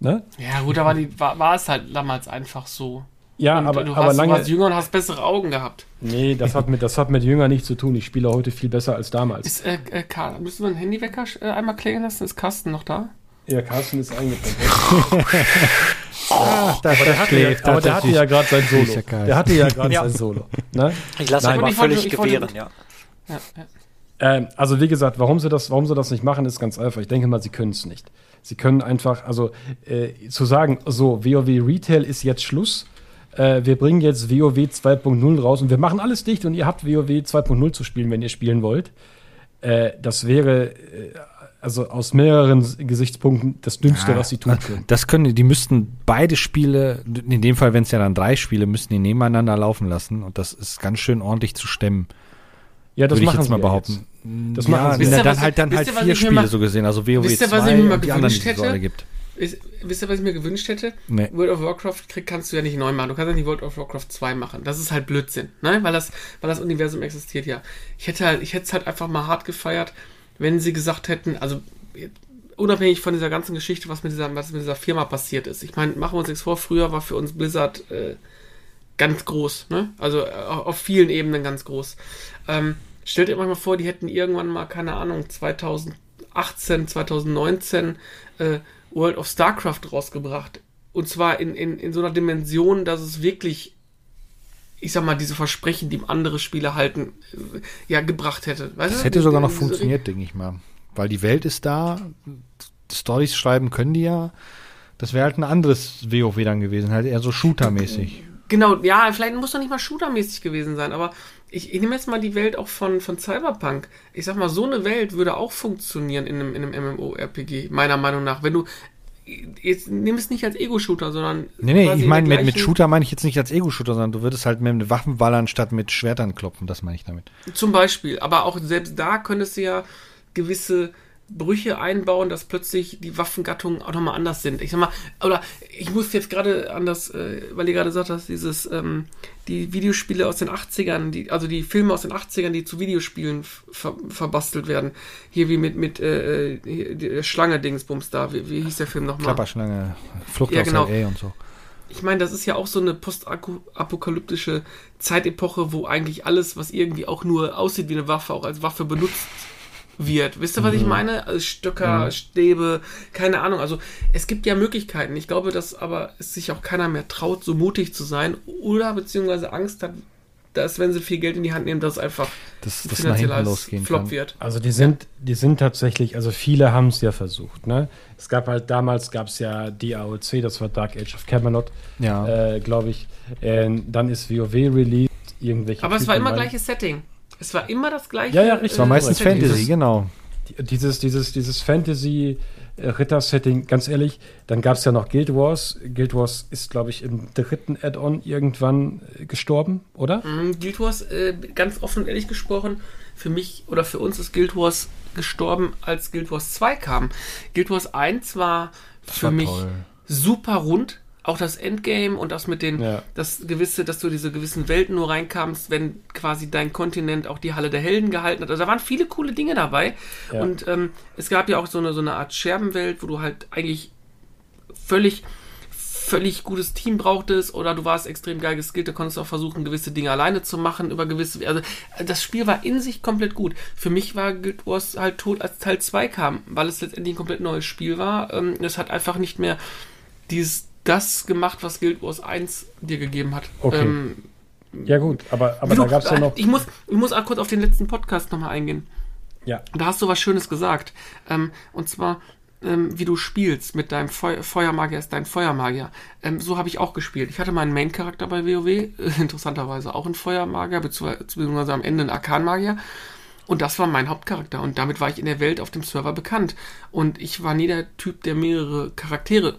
Ne? ja gut, aber die, war, war es halt damals einfach so. Ja, Und aber, du, aber warst, lange. du warst jünger und hast bessere Augen gehabt. Nee, das hat, mit, das hat mit Jünger nichts zu tun. Ich spiele heute viel besser als damals. Ist, äh, äh, Karl, müssen wir einen Handywecker äh, einmal klären lassen? Ist Carsten noch da? Ja, Carsten ist eingepennt. [LAUGHS] Ah, da Aber der hatte ja, aber der hatte ja [LAUGHS] gerade sein Solo. Der hatte ja gerade Ja. sein Solo. Ne? Ich lasse mich mal völlig gewähren, ja. Ja, ja. Ähm, also wie gesagt, warum sie, das, warum sie das nicht machen, ist ganz einfach. Ich denke mal, sie können es nicht. Sie können einfach, also äh, zu sagen, so, WoW Retail ist jetzt Schluss. Äh, wir bringen jetzt WoW 2.0 raus und wir machen alles dicht und ihr habt WoW 2.0 zu spielen, wenn ihr spielen wollt. Äh, das wäre äh, also aus mehreren Gesichtspunkten das Dümmste, Ja, was sie tun können. Das können die, müssten beide Spiele, in dem Fall, wenn es ja dann drei Spiele, müssten die nebeneinander laufen lassen und das ist ganz schön ordentlich zu stemmen, Ja, das würde ich machen jetzt mal behaupten. Das ja, machen sie. ihr, dann was halt ich- dann halt ihr, vier ich Spiele mal- so gesehen, also WoW wisst ihr, 2 was ich mir mal gewünscht hätte? Ist, wisst ihr, was ich mir gewünscht hätte? Nee. World of Warcraft krieg, kannst du ja nicht neu machen. Du kannst ja nicht World of Warcraft 2 machen. Das ist halt Blödsinn, ne? Weil das, weil das Universum existiert ja. Ich hätte halt, ich hätte es halt einfach mal hart gefeiert, wenn sie gesagt hätten, also unabhängig von dieser ganzen Geschichte, was mit dieser, was mit dieser Firma passiert ist. Ich meine, machen wir uns nichts vor, früher war für uns Blizzard äh, ganz groß, ne? Also äh, auf vielen Ebenen ganz groß. Ähm, stellt ihr euch mal vor, die hätten irgendwann mal, keine Ahnung, 2018, 2019 äh, World of StarCraft rausgebracht. Und zwar in, in, in so einer Dimension, dass es wirklich, ich sag mal, diese Versprechen, die andere Spiele halten, äh, ja, gebracht hätte. Weißt Das du? hätte sogar noch Diese- funktioniert, denke ich mal. Weil die Welt ist da, Stories schreiben können die ja. Das wäre halt ein anderes WoW dann gewesen, halt eher so Shooter-mäßig. Genau, ja, vielleicht muss doch nicht mal shootermäßig gewesen sein, aber ich, ich nehme jetzt mal die Welt auch von, von Cyberpunk. Ich sag mal, so eine Welt würde auch funktionieren in einem, in einem MMORPG, meiner Meinung nach. Wenn du, jetzt nimm es nicht als Ego-Shooter, sondern. Nee, nee, ich in meine, mit, mit Shooter meine ich jetzt nicht als Ego-Shooter, sondern du würdest halt mit Waffen ballern statt mit Schwertern klopfen, das meine ich damit. Zum Beispiel, aber auch selbst da könntest du ja gewisse Brüche einbauen, dass plötzlich die Waffengattungen auch nochmal anders sind. Ich sag mal, oder ich muss jetzt gerade an das, äh, weil ihr gerade gesagt hast, dieses, ähm, die Videospiele aus den 80ern, die, also die Filme aus den 80ern, die zu Videospielen ver verbastelt werden. Hier wie mit, mit äh, äh Schlange-Dingsbums da. Wie, wie hieß der Film nochmal? Klapperschlange, Flucht Ja, aus genau. LA und so. Ich meine, das ist ja auch so eine postapokalyptische Zeitepoche, wo eigentlich alles, was irgendwie auch nur aussieht wie eine Waffe, auch als Waffe benutzt wird. Wisst ihr, was ich meine? Also Stöcker, Stäbe, keine Ahnung. Also es gibt ja Möglichkeiten. Ich glaube, dass aber es sich auch keiner mehr traut, so mutig zu sein oder beziehungsweise Angst hat, dass wenn sie viel Geld in die Hand nehmen, dass es einfach das nach finanziell hinten als losgehen Flop kann. wird. Also die sind, die sind tatsächlich, also viele haben es ja versucht. Ne? Es gab halt damals gab es ja DAOC, das war Dark Age of Camelot, Ja. äh, glaube ich. Äh, dann ist WoW released, irgendwelche. Aber es war Typen immer rein- gleiches Setting. Es war immer das gleiche. Ja, ja, richtig. Es war äh, meistens Setting. Fantasy, dieses- genau. Die- Dieses, dieses, dieses Fantasy äh, Ritter-Setting, ganz ehrlich, dann gab es ja noch Guild Wars. Guild Wars ist, glaube ich, im dritten Add-on irgendwann äh, gestorben, oder? Mm, Guild Wars, äh, ganz offen und ehrlich gesprochen, für mich oder für uns ist Guild Wars gestorben, als Guild Wars 2 kam. Guild Wars 1 war für war mich toll. super rund. Auch das Endgame und das mit den, Ja. das gewisse, dass du diese gewissen Welten nur reinkamst, wenn quasi dein Kontinent auch die Halle der Helden gehalten hat. Also da waren viele coole Dinge dabei. Ja. Und ähm, es gab ja auch so eine, so eine Art Scherbenwelt, wo du halt eigentlich völlig, völlig gutes Team brauchtest oder du warst extrem geil geskillt, da konntest du auch versuchen, gewisse Dinge alleine zu machen, über gewisse, also das Spiel war in sich komplett gut. Für mich war Guild Wars halt tot, als Teil 2 kam, weil es letztendlich ein komplett neues Spiel war. Ähm, es hat einfach nicht mehr dieses, das gemacht, was Guild Wars 1 dir gegeben hat. Okay. Ähm, Ja, gut, aber, aber da gab es ja noch. Ich muss, ich muss auch kurz auf den letzten Podcast nochmal eingehen. Ja, Da hast du was Schönes gesagt. Ähm, und zwar, ähm, wie du spielst mit deinem Feu Feuermagier ist dein Feuermagier. Ähm, so habe ich auch gespielt. Ich hatte meinen Main-Charakter bei WoW, äh, interessanterweise auch ein Feuermagier, beziehungsweise beziehungsweise am Ende ein Arkanmagier. Und das war mein Hauptcharakter. Und damit war ich in der Welt auf dem Server bekannt. Und ich war nie der Typ, der mehrere Charaktere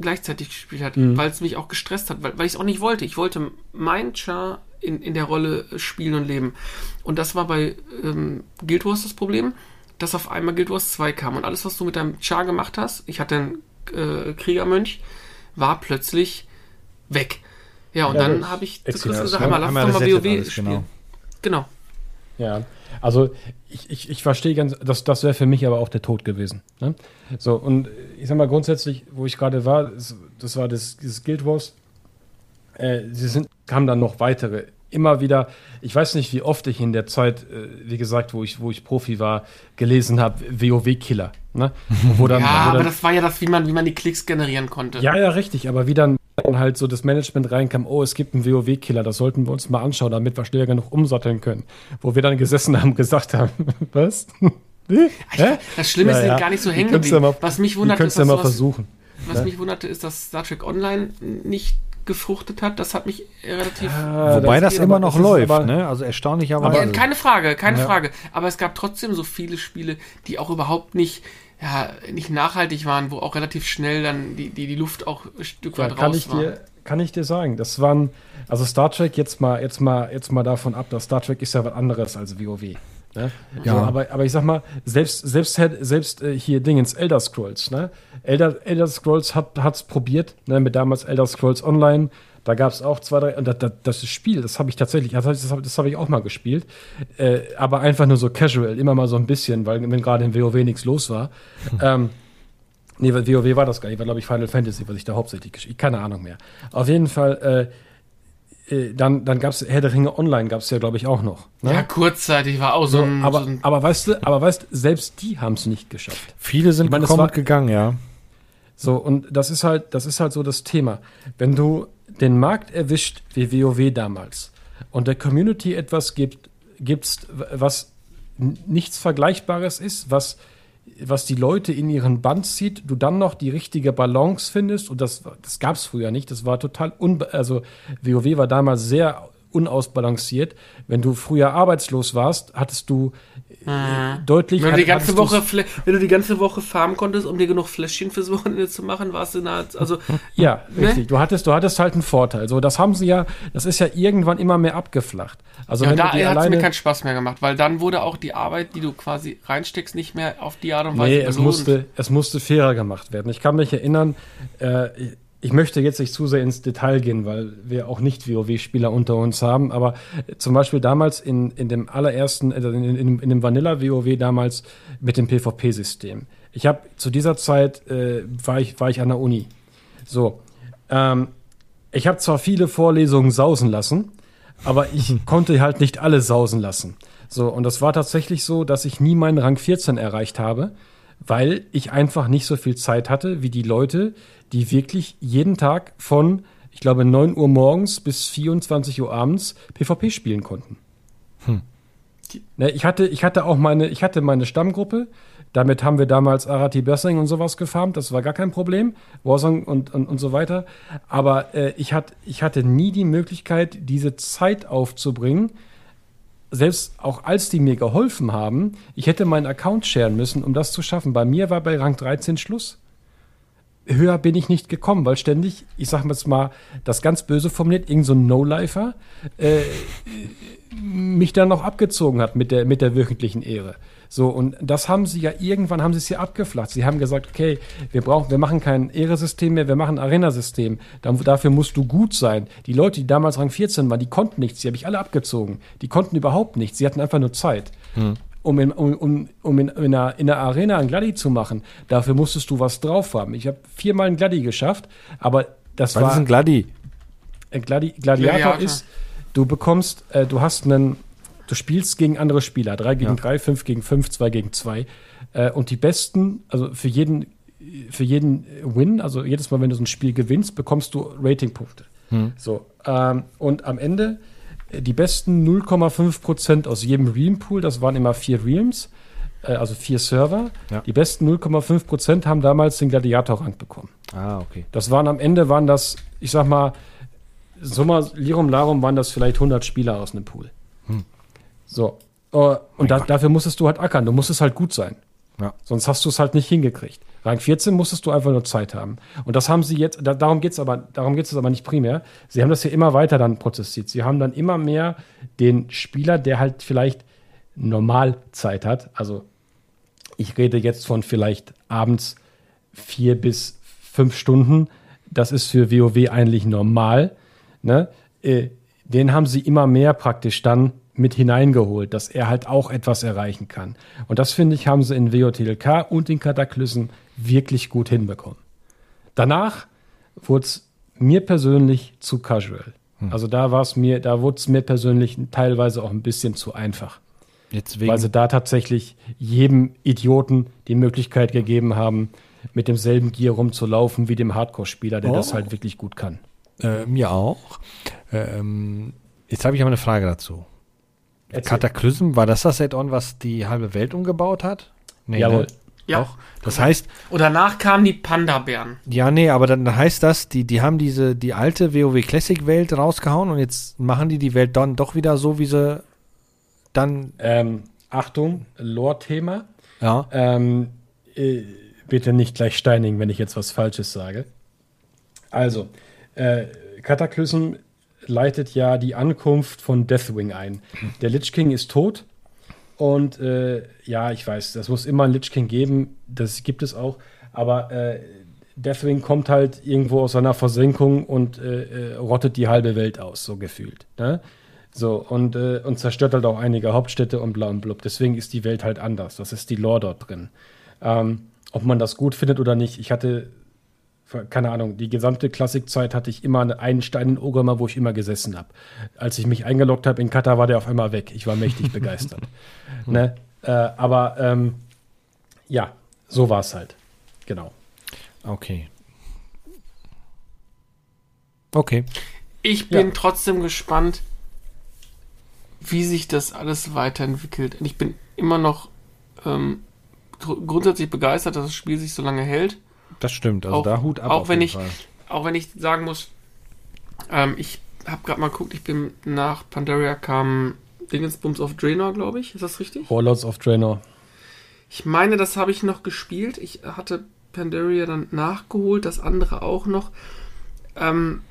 gleichzeitig gespielt hat, weil es mich auch gestresst hat, weil, weil ich es auch nicht wollte. Ich wollte mein Char in, in der Rolle spielen und leben. Und das war bei ähm, Guild Wars das Problem, dass auf einmal Guild Wars 2 kam. Und alles, was du mit deinem Char gemacht hast, ich hatte einen äh, Kriegermönch, war plötzlich weg. Ja, und Ja, dann habe ich zu Exzellent. Chris gesagt, Haben- mal, lass doch mal WoW alles, spielen. genau. Genau. Ja, also ich, ich, ich verstehe ganz, das, das wäre für mich aber auch der Tod gewesen. Ne? So, und ich sag mal grundsätzlich, wo ich gerade war, das, das war das, dieses Guild Wars. Äh, sie sind, kamen dann noch weitere. Immer wieder, ich weiß nicht, wie oft ich in der Zeit, äh, wie gesagt, wo ich, wo ich Profi war, gelesen habe, WoW-Killer. Ne? Wo dann, [LAUGHS] Ja, wo aber dann, das war ja das, wie man, wie man die Klicks generieren konnte. ja, ja, richtig, aber wie dann dann halt so das Management reinkam, oh, es gibt einen WoW-Killer, das sollten wir uns mal anschauen, damit wir schneller genug umsatteln können. Wo wir dann gesessen haben und gesagt haben, [LAUGHS] was? Hä? Das Schlimme ist, Ja, ja. sind gar nicht so hängen geblieben. ja was mich wundert, ist, es ja dass mal sowas, versuchen. was mich wunderte, ist, dass Star Trek Online nicht gefruchtet hat. Das hat mich relativ. Wobei das, geht immer aber- noch das läuft, aber- ne? Also erstaunlicherweise. Ja, keine Frage, keine Ja. Frage. Aber es gab trotzdem so viele Spiele, die auch überhaupt nicht, ja, nicht nachhaltig waren, wo auch relativ schnell dann die, die, die Luft auch ein Stück Ja, weit kann raus ich war. dir, kann ich dir sagen. Das waren, also Star Trek, jetzt mal, jetzt mal, jetzt mal davon ab, dass Star Trek ist ja was anderes als WoW. Ne? Ja. So, aber, aber ich sag mal, selbst, selbst, selbst äh, hier Dingens, Elder Scrolls, ne? Elder, Elder Scrolls hat hat's probiert, ne? Mit damals Elder Scrolls Online. Da gab es auch zwei, drei, und das, das, das Spiel, das habe ich tatsächlich, das habe hab, ich auch mal gespielt. Äh, aber einfach nur so casual, immer mal so ein bisschen, weil wenn gerade im WoW nichts los war. ähm, Nee, weil WoW war das gar nicht. War, glaube ich, Final Fantasy, was ich da hauptsächlich gespielt Keine Ahnung mehr. Auf jeden Fall, äh, äh, dann, dann gab es Herr der Ringe Online, gab es ja, glaube ich, auch noch. Ne? Ja, kurzzeitig war auch so, so, ein. aber, so ein aber weißt du, aber weißt selbst die haben es nicht geschafft. Viele sind Ich meine, gekommen war- gegangen, ja. So, und das ist halt, das ist halt so das Thema. Wenn du den Markt erwischt, wie WoW damals, und der Community etwas gibt, gibst, was nichts Vergleichbares ist, was, was die Leute in ihren Band zieht, du dann noch die richtige Balance findest, und das, das gab es früher nicht, das war total, unbe also WoW war damals sehr unausbalanciert. Wenn du früher arbeitslos warst, hattest du deutlich. Wenn du, die ganze Woche, wenn du die ganze Woche farmen konntest, um dir genug Fläschchen fürs Wochenende zu machen, warst du nah, also [LAUGHS] Ja, Ne? richtig. Du hattest, du hattest halt einen Vorteil. So, das haben sie ja, das ist ja irgendwann immer mehr abgeflacht. Also ja, wenn da hat es mir alleine, keinen Spaß mehr gemacht, weil dann wurde auch die Arbeit, die du quasi reinsteckst, nicht mehr auf die Art und Weise nee, es musste, es musste fairer gemacht werden. Ich kann mich erinnern, äh, ich möchte jetzt nicht zu sehr ins Detail gehen, weil wir auch nicht WoW-Spieler unter uns haben, aber äh, zum Beispiel damals in, in dem allerersten, äh, in, in, in dem Vanilla-WoW damals mit dem PvP-System. Ich habe zu dieser Zeit, äh, war, ich, war ich an der Uni. So, ähm, ich habe zwar viele Vorlesungen sausen lassen, aber ich [LAUGHS] konnte halt nicht alle sausen lassen. So, und das war tatsächlich so, dass ich nie meinen Rang 14 erreicht habe, weil ich einfach nicht so viel Zeit hatte wie die Leute, die wirklich jeden Tag von, ich glaube, 9 Uhr morgens bis 24 Uhr abends PvP spielen konnten. Ne, ich hatte, ich hatte auch meine, ich hatte meine Stammgruppe. Damit haben wir damals Arati Bössing und sowas gefarmt. Das war gar kein Problem. Warsong und, und, und so weiter. Aber äh, ich, hat, ich hatte nie die Möglichkeit, diese Zeit aufzubringen. Selbst auch als die mir geholfen haben, ich hätte meinen Account sharen müssen, um das zu schaffen. Bei mir war bei Rang 13 Schluss. Höher bin ich nicht gekommen, weil ständig, ich sag mal jetzt mal, das ganz böse formuliert, irgend so ein No-Lifer, äh, mich dann noch abgezogen hat mit der, mit der wöchentlichen Ehre. So, und das haben sie ja irgendwann, haben sie es ja abgeflacht. Sie haben gesagt, okay, wir brauchen, wir machen kein Ehresystem mehr, wir machen ein Arena-System. Dafür musst du gut sein. Die Leute, die damals Rang 14 waren, die konnten nichts, die habe ich alle abgezogen. Die konnten überhaupt nichts, sie hatten einfach nur Zeit. Um, in, um, um, um in, in, einer, in einer Arena ein Gladi zu machen, dafür musstest du was drauf haben. Ich habe viermal ein Gladi geschafft, aber das Was war ist ein Gladi? Gladi Gladiator, Gladiator. ist, du bekommst, äh, du hast einen, du spielst gegen andere Spieler, 3 gegen Ja. 3, 5 gegen 5, 2 gegen 2. Äh, und die besten, also für jeden, für jeden Win, also jedes Mal, wenn du so ein Spiel gewinnst, bekommst du Ratingpunkte. So, ähm, und am Ende äh, die besten 0,5 Prozent aus jedem Realm-Pool, das waren immer vier Realms, äh, also vier Server. Ja. Die besten 0,5 Prozent haben damals den Gladiator-Rang bekommen. Ah, okay. Das waren am Ende, waren das, ich sag mal, Summa Lirum Larum waren das vielleicht 100 Spieler aus einem Pool. So. Äh, und da, dafür musstest du halt ackern. Du musstest halt gut sein. Ja. Sonst hast du es halt nicht hingekriegt. Rang 14 musstest du einfach nur Zeit haben. Und das haben sie jetzt, da, darum geht es aber, darum geht es aber nicht primär. Sie haben das ja immer weiter dann prozessiert. Sie haben dann immer mehr den Spieler, der halt vielleicht Normalzeit hat. Also ich rede jetzt von vielleicht abends vier bis fünf Stunden. Das ist für WoW eigentlich normal. Ne? Äh, den haben sie immer mehr praktisch dann mit hineingeholt, dass er halt auch etwas erreichen kann. Und das finde ich, haben sie in WOTLK und in Kataklysm wirklich gut hinbekommen. Danach wurde es mir persönlich zu casual. Also da war es mir, da wurde es mir persönlich teilweise auch ein bisschen zu einfach Jetzt wegen, weil sie da tatsächlich jedem Idioten die Möglichkeit gegeben haben, mit demselben Gear rumzulaufen wie dem Hardcore-Spieler, der Oh. das halt wirklich gut kann. äh, mir auch. Ähm, jetzt habe ich aber eine Frage dazu. Erzähl. Kataklysm, war das das Add-on, was die halbe Welt umgebaut hat? Nee, Jawohl. Ne? Ja. Doch. Das heißt, Und danach kamen die Panda-Bären. ja, nee, aber dann heißt das, die, die haben diese, die alte WoW Classic Welt rausgehauen und jetzt machen die die Welt dann doch wieder so, wie sie dann, Ähm, Achtung, Lore-Thema. ja. Ähm, äh, bitte nicht gleich steinigen, wenn ich jetzt was Falsches sage. Also, äh, Cataclysm leitet ja die Ankunft von Deathwing ein. Der Lich King ist tot und äh, ja, ich weiß, das muss immer ein Lich King geben, das gibt es auch, aber äh, Deathwing kommt halt irgendwo aus seiner Versenkung und äh, äh, rottet die halbe Welt aus, so gefühlt. Ne? So, und, äh, und zerstört halt auch einige Hauptstädte und bla und blub. Deswegen ist die Welt halt anders. Das ist die Lore dort drin. Ähm, ob man das gut findet oder nicht, ich hatte, keine Ahnung, die gesamte Klassikzeit hatte ich immer einen Stein in Ogama, wo ich immer gesessen habe. Als ich mich eingeloggt habe in Katar, war der auf einmal weg. Ich war mächtig begeistert. [LAUGHS] Ne? Äh, aber ähm, ja, so war es halt. Genau. Okay. Okay. Ich bin Ja. trotzdem gespannt, wie sich das alles weiterentwickelt. Und ich bin immer noch ähm, gr- grundsätzlich begeistert, dass das Spiel sich so lange hält. Das stimmt. Also Auch- da Hut ab. auch wenn ich- Fall. Auch wenn ich sagen muss, ähm, ich habe gerade mal geguckt, ich bin nach Pandaria kam Dingensbums of Draenor, glaube ich. Ist das richtig? Warlords of Draenor. Ich meine, das habe ich noch gespielt. Ich hatte Pandaria dann nachgeholt, das andere auch noch. Ähm,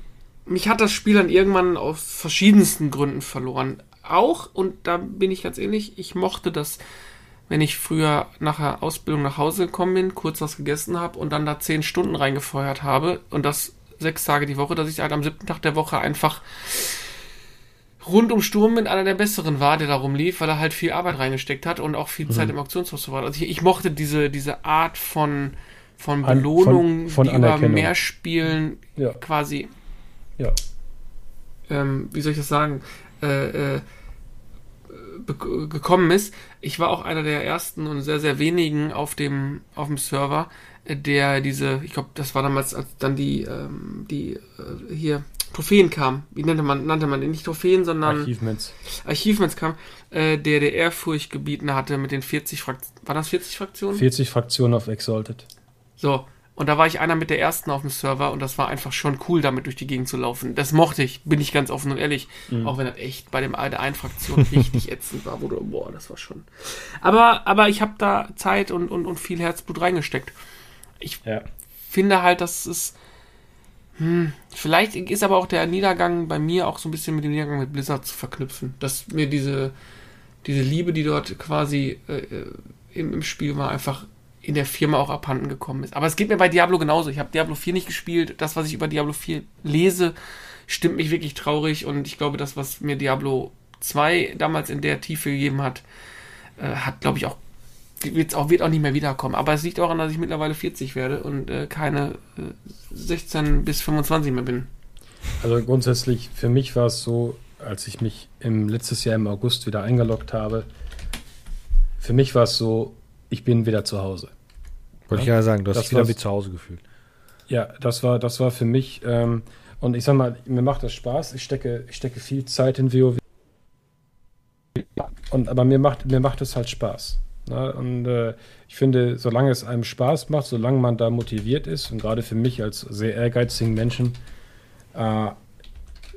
mich hat das Spiel dann irgendwann aus verschiedensten Gründen verloren. Auch, und da bin ich ganz ehrlich, ich mochte das, wenn ich früher nach der Ausbildung nach Hause gekommen bin, kurz was gegessen habe und dann da zehn Stunden reingefeuert habe und das sechs Tage die Woche, dass ich halt am siebten Tag der Woche einfach rund um Sturm mit einer der besseren war, der da rumlief, weil er halt viel Arbeit reingesteckt hat und auch viel Zeit im Auktionshaus war. Also ich, ich mochte diese, diese Art von, von An- Belohnung, von- von die über mehr Spielen Ja. quasi, Ja. ähm, wie soll ich das sagen, äh, äh, gekommen ist. Ich war auch einer der ersten und sehr, sehr wenigen auf dem, auf dem Server, äh, der diese, ich glaube, das war damals, als dann die, ähm, die äh, hier Trophäen kamen. Wie nannte man, nannte man den? Nicht Trophäen, sondern Achievements. Achievements kam, äh, der der Ehrfurcht gebieten hatte mit den 40 Fraktionen. War das 40 Fraktionen? 40 Fraktionen auf Exalted. So. Und da war ich einer mit der ersten auf dem Server und das war einfach schon cool, damit durch die Gegend zu laufen. Das mochte ich, bin ich ganz offen und ehrlich. Auch wenn das echt bei dem der einen Fraktion richtig [LAUGHS] ätzend war, wo du, boah, das war schon. Aber, aber ich habe da Zeit und, und, und viel Herzblut reingesteckt. Ich Ja. finde halt, dass es. Hm, vielleicht ist aber auch der Niedergang bei mir auch so ein bisschen mit dem Niedergang mit Blizzard zu verknüpfen. Dass mir diese, diese Liebe, die dort quasi äh, äh, im, im Spiel war, einfach in der Firma auch abhanden gekommen ist. Aber es geht mir bei Diablo genauso. Ich habe Diablo 4 nicht gespielt. Das, was ich über Diablo 4 lese, stimmt mich wirklich traurig. Und ich glaube, das, was mir Diablo 2 damals in der Tiefe gegeben hat, äh, hat, glaube ich, auch wird's auch, wird auch nicht mehr wiederkommen. Aber es liegt auch daran, dass ich mittlerweile 40 werde und äh, keine äh, 16 bis 25 mehr bin. Also grundsätzlich, für mich war es so, als ich mich im letztes Jahr im August wieder eingeloggt habe, für mich war es so, ich bin wieder zu Hause. Wollte ich ja sagen, du hast Das dich wieder wie zu Hause gefühlt. Ja, das war, das war für mich, ähm, und ich sag mal, mir macht das Spaß. Ich stecke, ich stecke viel Zeit in WoW. Und, aber mir macht, mir macht es halt Spaß. Ne? Und äh, ich finde, solange es einem Spaß macht, solange man da motiviert ist, und gerade für mich als sehr ehrgeizigen Menschen, äh,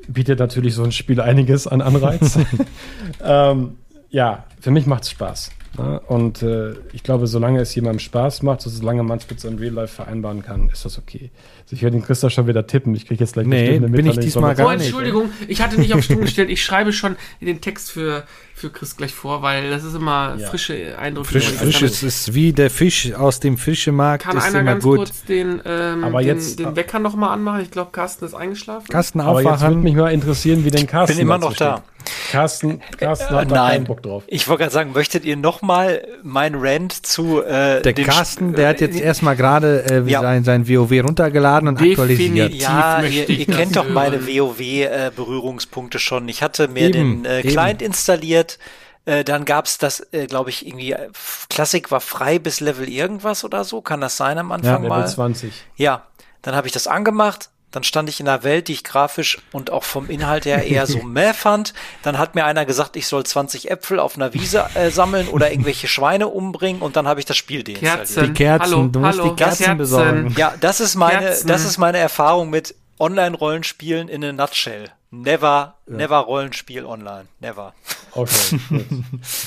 bietet natürlich so ein Spiel einiges an Anreiz. [LAUGHS] [LAUGHS] ähm, ja, für mich macht es Spaß. Ne? Und äh, ich glaube, solange es jemandem Spaß macht, so solange man es mit seinem Real Life vereinbaren kann, ist das okay. Also ich höre den Christa schon wieder tippen. Ich kriege jetzt gleich Nee, eine bin ich diesmal gar Oh, nicht. Entschuldigung, [LAUGHS] ich hatte nicht auf Stumm gestellt. Ich schreibe schon den Text für, für Chris gleich vor, weil das ist immer Ja. frische Eindrücke. Frisch, frisch ist, ist wie der Fisch aus dem Fischemarkt, Kann ist einer immer ganz gut. kurz den, ähm, Aber den, jetzt- den Wecker nochmal anmachen? Ich glaube, Carsten ist eingeschlafen. Kasten Aber jetzt würde aufwachen. mich mal interessieren, wie denn Carsten Bin immer noch da. steht. Carsten, Carsten Äh, hat da nein. keinen Bock drauf. Ich wollte gerade sagen, möchtet ihr nochmal mein Rant zu äh, Der Carsten, der hat jetzt äh, erstmal gerade äh, Ja. sein, sein WoW runtergeladen und aktualisiert. Definitiv. Ja, möchte ihr, ihr das kennt doch meine WoW-Berührungspunkte schon. Ich hatte mir Eben, den äh, eben. Client installiert, äh, dann gab's das, äh, glaube ich, irgendwie, äh, Klassik war frei bis Level irgendwas oder so. Kann das sein am Anfang Level mal? 20. Ja, dann habe ich das angemacht. Dann stand ich in einer Welt, die ich grafisch und auch vom Inhalt her eher so [LAUGHS] mäh fand. Dann hat mir einer gesagt, ich soll 20 Äpfel auf einer Wiese äh, sammeln oder irgendwelche Schweine umbringen und dann habe ich das Spiel deinstalliert. Kerzen. Die Kerzen, hallo, du musst hallo, die Kerzen besorgen. Ja, das ist meine, Kerzen. das ist meine Erfahrung mit Online-Rollenspielen in a nutshell. Never, never Rollenspiel online. Never. Okay.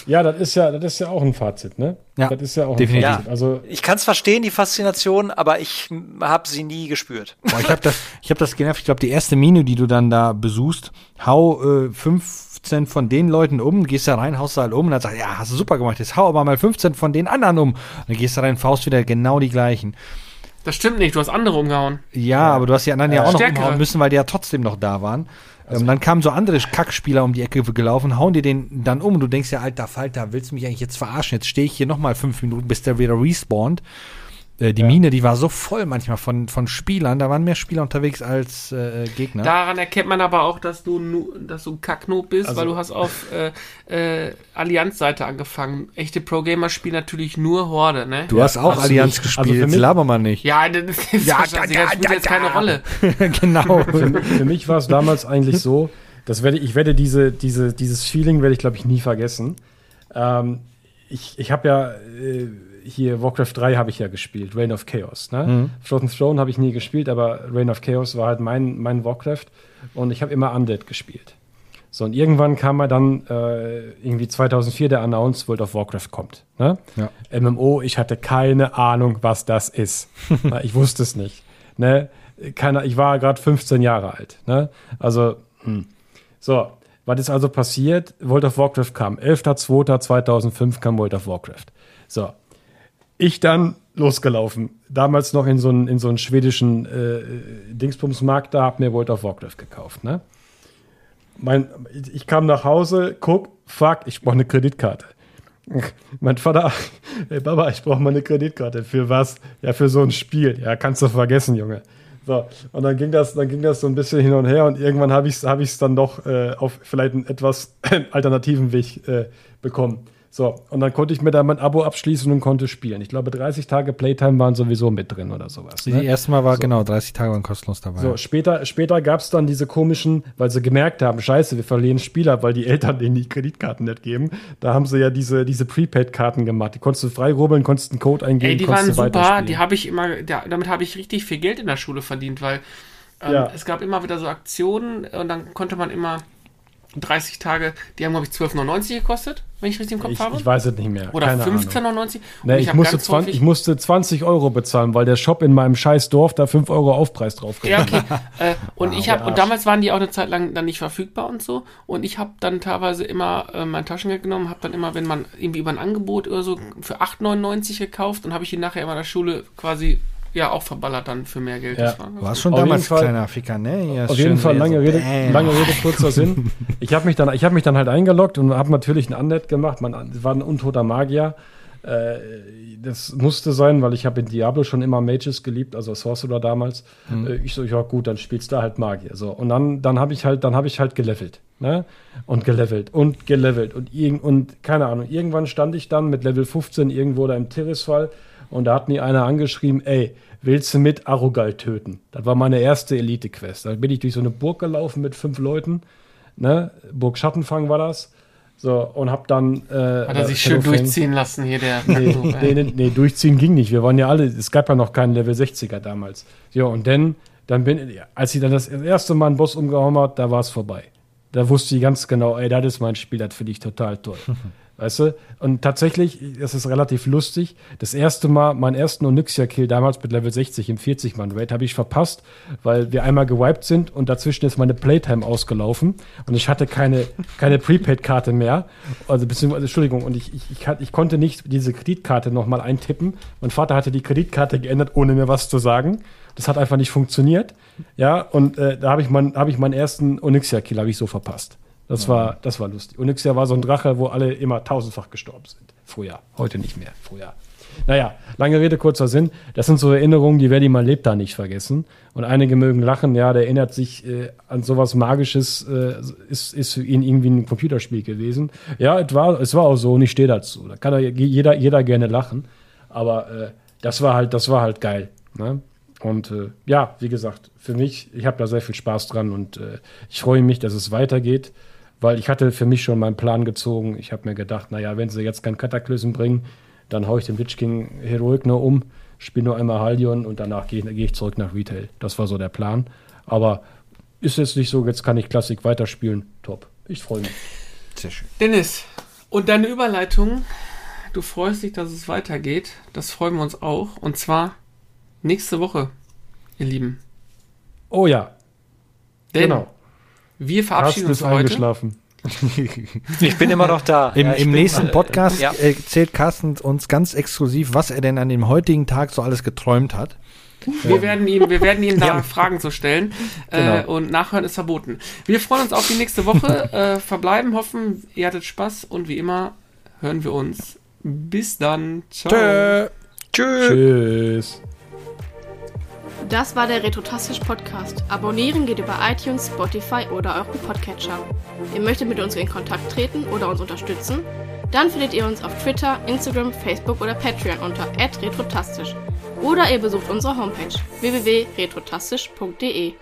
ja, das ist ja, das ist ja auch ein Fazit, ne? Ja, das ist ja auch definitiv. ein Fazit. Also Ich kann es verstehen, die Faszination, aber ich habe sie nie gespürt. Boah, ich habe das, ich hab das genervt. Ich glaube, die erste Mine, die du dann da besuchst, hau äh, 15 von den Leuten um, gehst da rein, haust da halt um und dann sagst ja, hast du super gemacht, jetzt hau aber mal 15 von den anderen um. Und dann gehst du rein, faust wieder genau die gleichen. Das stimmt nicht, du hast andere umgehauen. Ja, aber du hast die anderen ja, auch noch Stärkere. umhauen müssen, weil die ja trotzdem noch da waren. ähm, dann kamen so andere Kackspieler um die Ecke gelaufen, hauen dir den dann um und du denkst ja, alter Falter, willst du mich eigentlich jetzt verarschen? Jetzt stehe ich hier nochmal fünf Minuten, bis der wieder respawnt. Äh, die Mine, die war so voll manchmal von, von Spielern, da waren mehr Spieler unterwegs als äh, Gegner. Daran erkennt man aber auch, dass du, nu, dass du ein Kacknoob bist, Also- weil du hast auf äh, äh, Allianz-Seite angefangen. Echte Pro-Gamer spielen natürlich nur Horde, ne? du hast auch also Allianz ich- gespielt, also für jetzt mich- laber mal nicht. Ja, das ist Ja, ja, da, das da, spielt da, jetzt keine da. Rolle. [LAUGHS] [LAUGHS] genau. für, mich- für mich war es damals eigentlich so, das werde ich werde diese, diese, dieses Feeling werde ich glaube ich nie vergessen. Ähm, ich ich habe ja äh, hier Warcraft 3 habe ich ja gespielt, Reign of Chaos. Ne? Frozen Throne habe ich nie gespielt, aber Reign of Chaos war halt mein, mein Warcraft und ich habe immer Undead gespielt. So, und irgendwann kam er dann äh, irgendwie 2004 der Announce, World of Warcraft kommt. Ne? Ja. MMO, ich hatte keine Ahnung, was das ist. [LAUGHS] Ich wusste es nicht. Ne? Keine, ich war gerade 15 Jahre alt. Ne? Also, hm. so, was ist also passiert? World of Warcraft kam. 11.02.2005 kam World of Warcraft. So, ich dann losgelaufen. Damals noch in so einen, in so einen schwedischen äh, Dingsbumsmarkt, da hab mir World of Warcraft gekauft. Ne? Mein, ich kam nach Hause, guck, fuck, ich brauche eine Kreditkarte. [LAUGHS] Mein Vater, ey Baba, ich brauche mal eine Kreditkarte. Für was? Ja, für so ein Spiel. Ja, kannst du vergessen, Junge. So, und dann ging das, dann ging das so ein bisschen hin und her und irgendwann habe ich es hab dann doch äh, auf vielleicht einen etwas [CLEARS THROAT] alternativen Weg äh, bekommen. So, und dann konnte ich mir da mein Abo abschließen und konnte spielen. Ich glaube, 30 Tage Playtime waren sowieso mit drin oder sowas. Die Ne? erste Mal war genau 30 Tage waren kostenlos dabei. So, später, später gab es dann diese komischen, weil sie gemerkt haben, scheiße, wir verlieren Spieler, weil die Eltern denen die Kreditkarten nicht geben. Da haben sie ja diese, diese Prepaid-Karten gemacht. Die konntest du frei rubbeln, konntest einen Code eingeben, Ey, die waren super, die habe ich immer, da, damit habe ich richtig viel Geld in der Schule verdient, weil ähm, Ja. es gab immer wieder so Aktionen und dann konnte man immer 30 Tage, die haben glaube ich 12,99 gekostet, wenn ich richtig im Kopf ich, habe. ich weiß es nicht mehr. Oder Keine Ahnung. 15,99. Nee, ich, hab musste ganz 20, häufig- ich musste 20 Euro bezahlen, weil der Shop in meinem scheiß Dorf da 5 Euro Aufpreis drauf Ja, okay. äh, und Wow, ich habe und damals waren die auch eine Zeit lang dann nicht verfügbar und so. Und ich habe dann teilweise immer äh, mein Taschengeld genommen, habe dann immer, wenn man irgendwie über ein Angebot oder so für 8,99 gekauft und habe ich die nachher immer in der Schule quasi ja auch verballert dann für mehr Geld. Ja. Das war gut. schon Auf damals Fall- kleiner Ficker, ne? Ja, Auf jeden Fall so, lange Rede, bam. lange Rede, kurzer Sinn. [LAUGHS] Ich habe mich, dann- ich hab mich dann halt eingeloggt und habe natürlich ein Unnet gemacht. Man war ein untoter Magier. Äh, das musste sein, weil ich habe in Diablo schon immer Mages geliebt, also Sorcerer damals. Äh, ich so, ja gut, dann spielst du halt Magier. So. Und dann, dann habe ich halt, dann habe ich halt gelevelt. Ne? Und gelevelt und gelevelt und, irgend- und keine Ahnung. Irgendwann stand ich dann mit Level 15 irgendwo da im Tirisfall und da hat mir einer angeschrieben, ey, willst du mit Arugal töten? Das war meine erste Elite-Quest. Da bin ich durch so eine Burg gelaufen mit fünf Leuten. Ne? Burg Schattenfang war das. So, und hab dann. Äh, Hat er sich schön Shadowfang- durchziehen lassen hier, der Nee, nee, nee, nee, durchziehen ging nicht. Wir waren ja alle, es gab ja noch keinen Level 60er damals. Ja, und dann, dann bin als sie dann das erste Mal einen Boss umgehauen hat, da war es vorbei. Da wusste ich ganz genau, ey, das ist mein Spiel, das finde ich total toll. [LAUGHS] Weißt du? Und tatsächlich, das ist relativ lustig. Das erste Mal, meinen ersten Onyxia-Kill damals mit Level 60 im 40-Mann-Raid habe ich verpasst, weil wir einmal gewiped sind und dazwischen ist meine Playtime ausgelaufen und ich hatte keine, keine Prepaid-Karte mehr. Also, beziehungsweise, Entschuldigung, und ich, ich, ich, ich konnte nicht diese Kreditkarte nochmal eintippen. Mein Vater hatte die Kreditkarte geändert, ohne mir was zu sagen. Das hat einfach nicht funktioniert. Ja, und äh, da habe ich, mein, hab ich meinen ersten Onyxia-Kill so verpasst. Das war, das war lustig. Onyxia war so ein Drache, wo alle immer tausendfach gestorben sind. Früher. Heute nicht mehr. Früher. Naja, lange Rede, kurzer Sinn. Das sind so Erinnerungen, die werde ich mein Lebtag nicht vergessen. Und einige mögen lachen, ja, der erinnert sich äh, an sowas Magisches, äh, ist, ist für ihn irgendwie ein Computerspiel gewesen. Ja, es war, es war auch so und ich stehe dazu. Da kann ja jeder, jeder gerne lachen. Aber äh, das war halt, das war halt geil. Ne? Und äh, ja, wie gesagt, für mich, ich habe da sehr viel Spaß dran und äh, ich freue mich, dass es weitergeht, weil ich hatte für mich schon meinen Plan gezogen. Ich habe mir gedacht, naja, wenn sie jetzt kein Kataklysm bringen, dann haue ich den Witch King Heroic nur um, spiele nur einmal Haldion und danach gehe geh ich zurück nach Retail. Das war so der Plan. Aber ist jetzt nicht so, jetzt kann ich Klassik weiterspielen. Top. Ich freue mich. Sehr schön. Dennis, und deine Überleitung, du freust dich, dass es weitergeht. Das freuen wir uns auch. Und zwar nächste Woche, ihr Lieben. Oh ja, Denn genau. Wir Carsten verabschieden uns ist heute. eingeschlafen. [LAUGHS] Ich bin immer noch da. Im, Ja, im nächsten äh, Podcast Ja. erzählt Carsten uns ganz exklusiv, was er denn an dem heutigen Tag so alles geträumt hat. Wir werden ihm, wir werden ihm da [LAUGHS] Fragen zu stellen. Äh, Genau. und nachhören ist verboten. Wir freuen uns auf die nächste Woche. [LAUGHS] äh, verbleiben, hoffen, ihr hattet Spaß und wie immer hören wir uns. Bis dann. Ciao. Tschö. Tschüss. Tschüss. Das war der Retrotastisch Podcast. Abonnieren geht über iTunes, Spotify oder euren Podcatcher. Ihr möchtet mit uns in Kontakt treten oder uns unterstützen? Dann findet ihr uns auf Twitter, Instagram, Facebook oder Patreon unter retrotastisch. Oder ihr besucht unsere Homepage www.retrotastisch.de.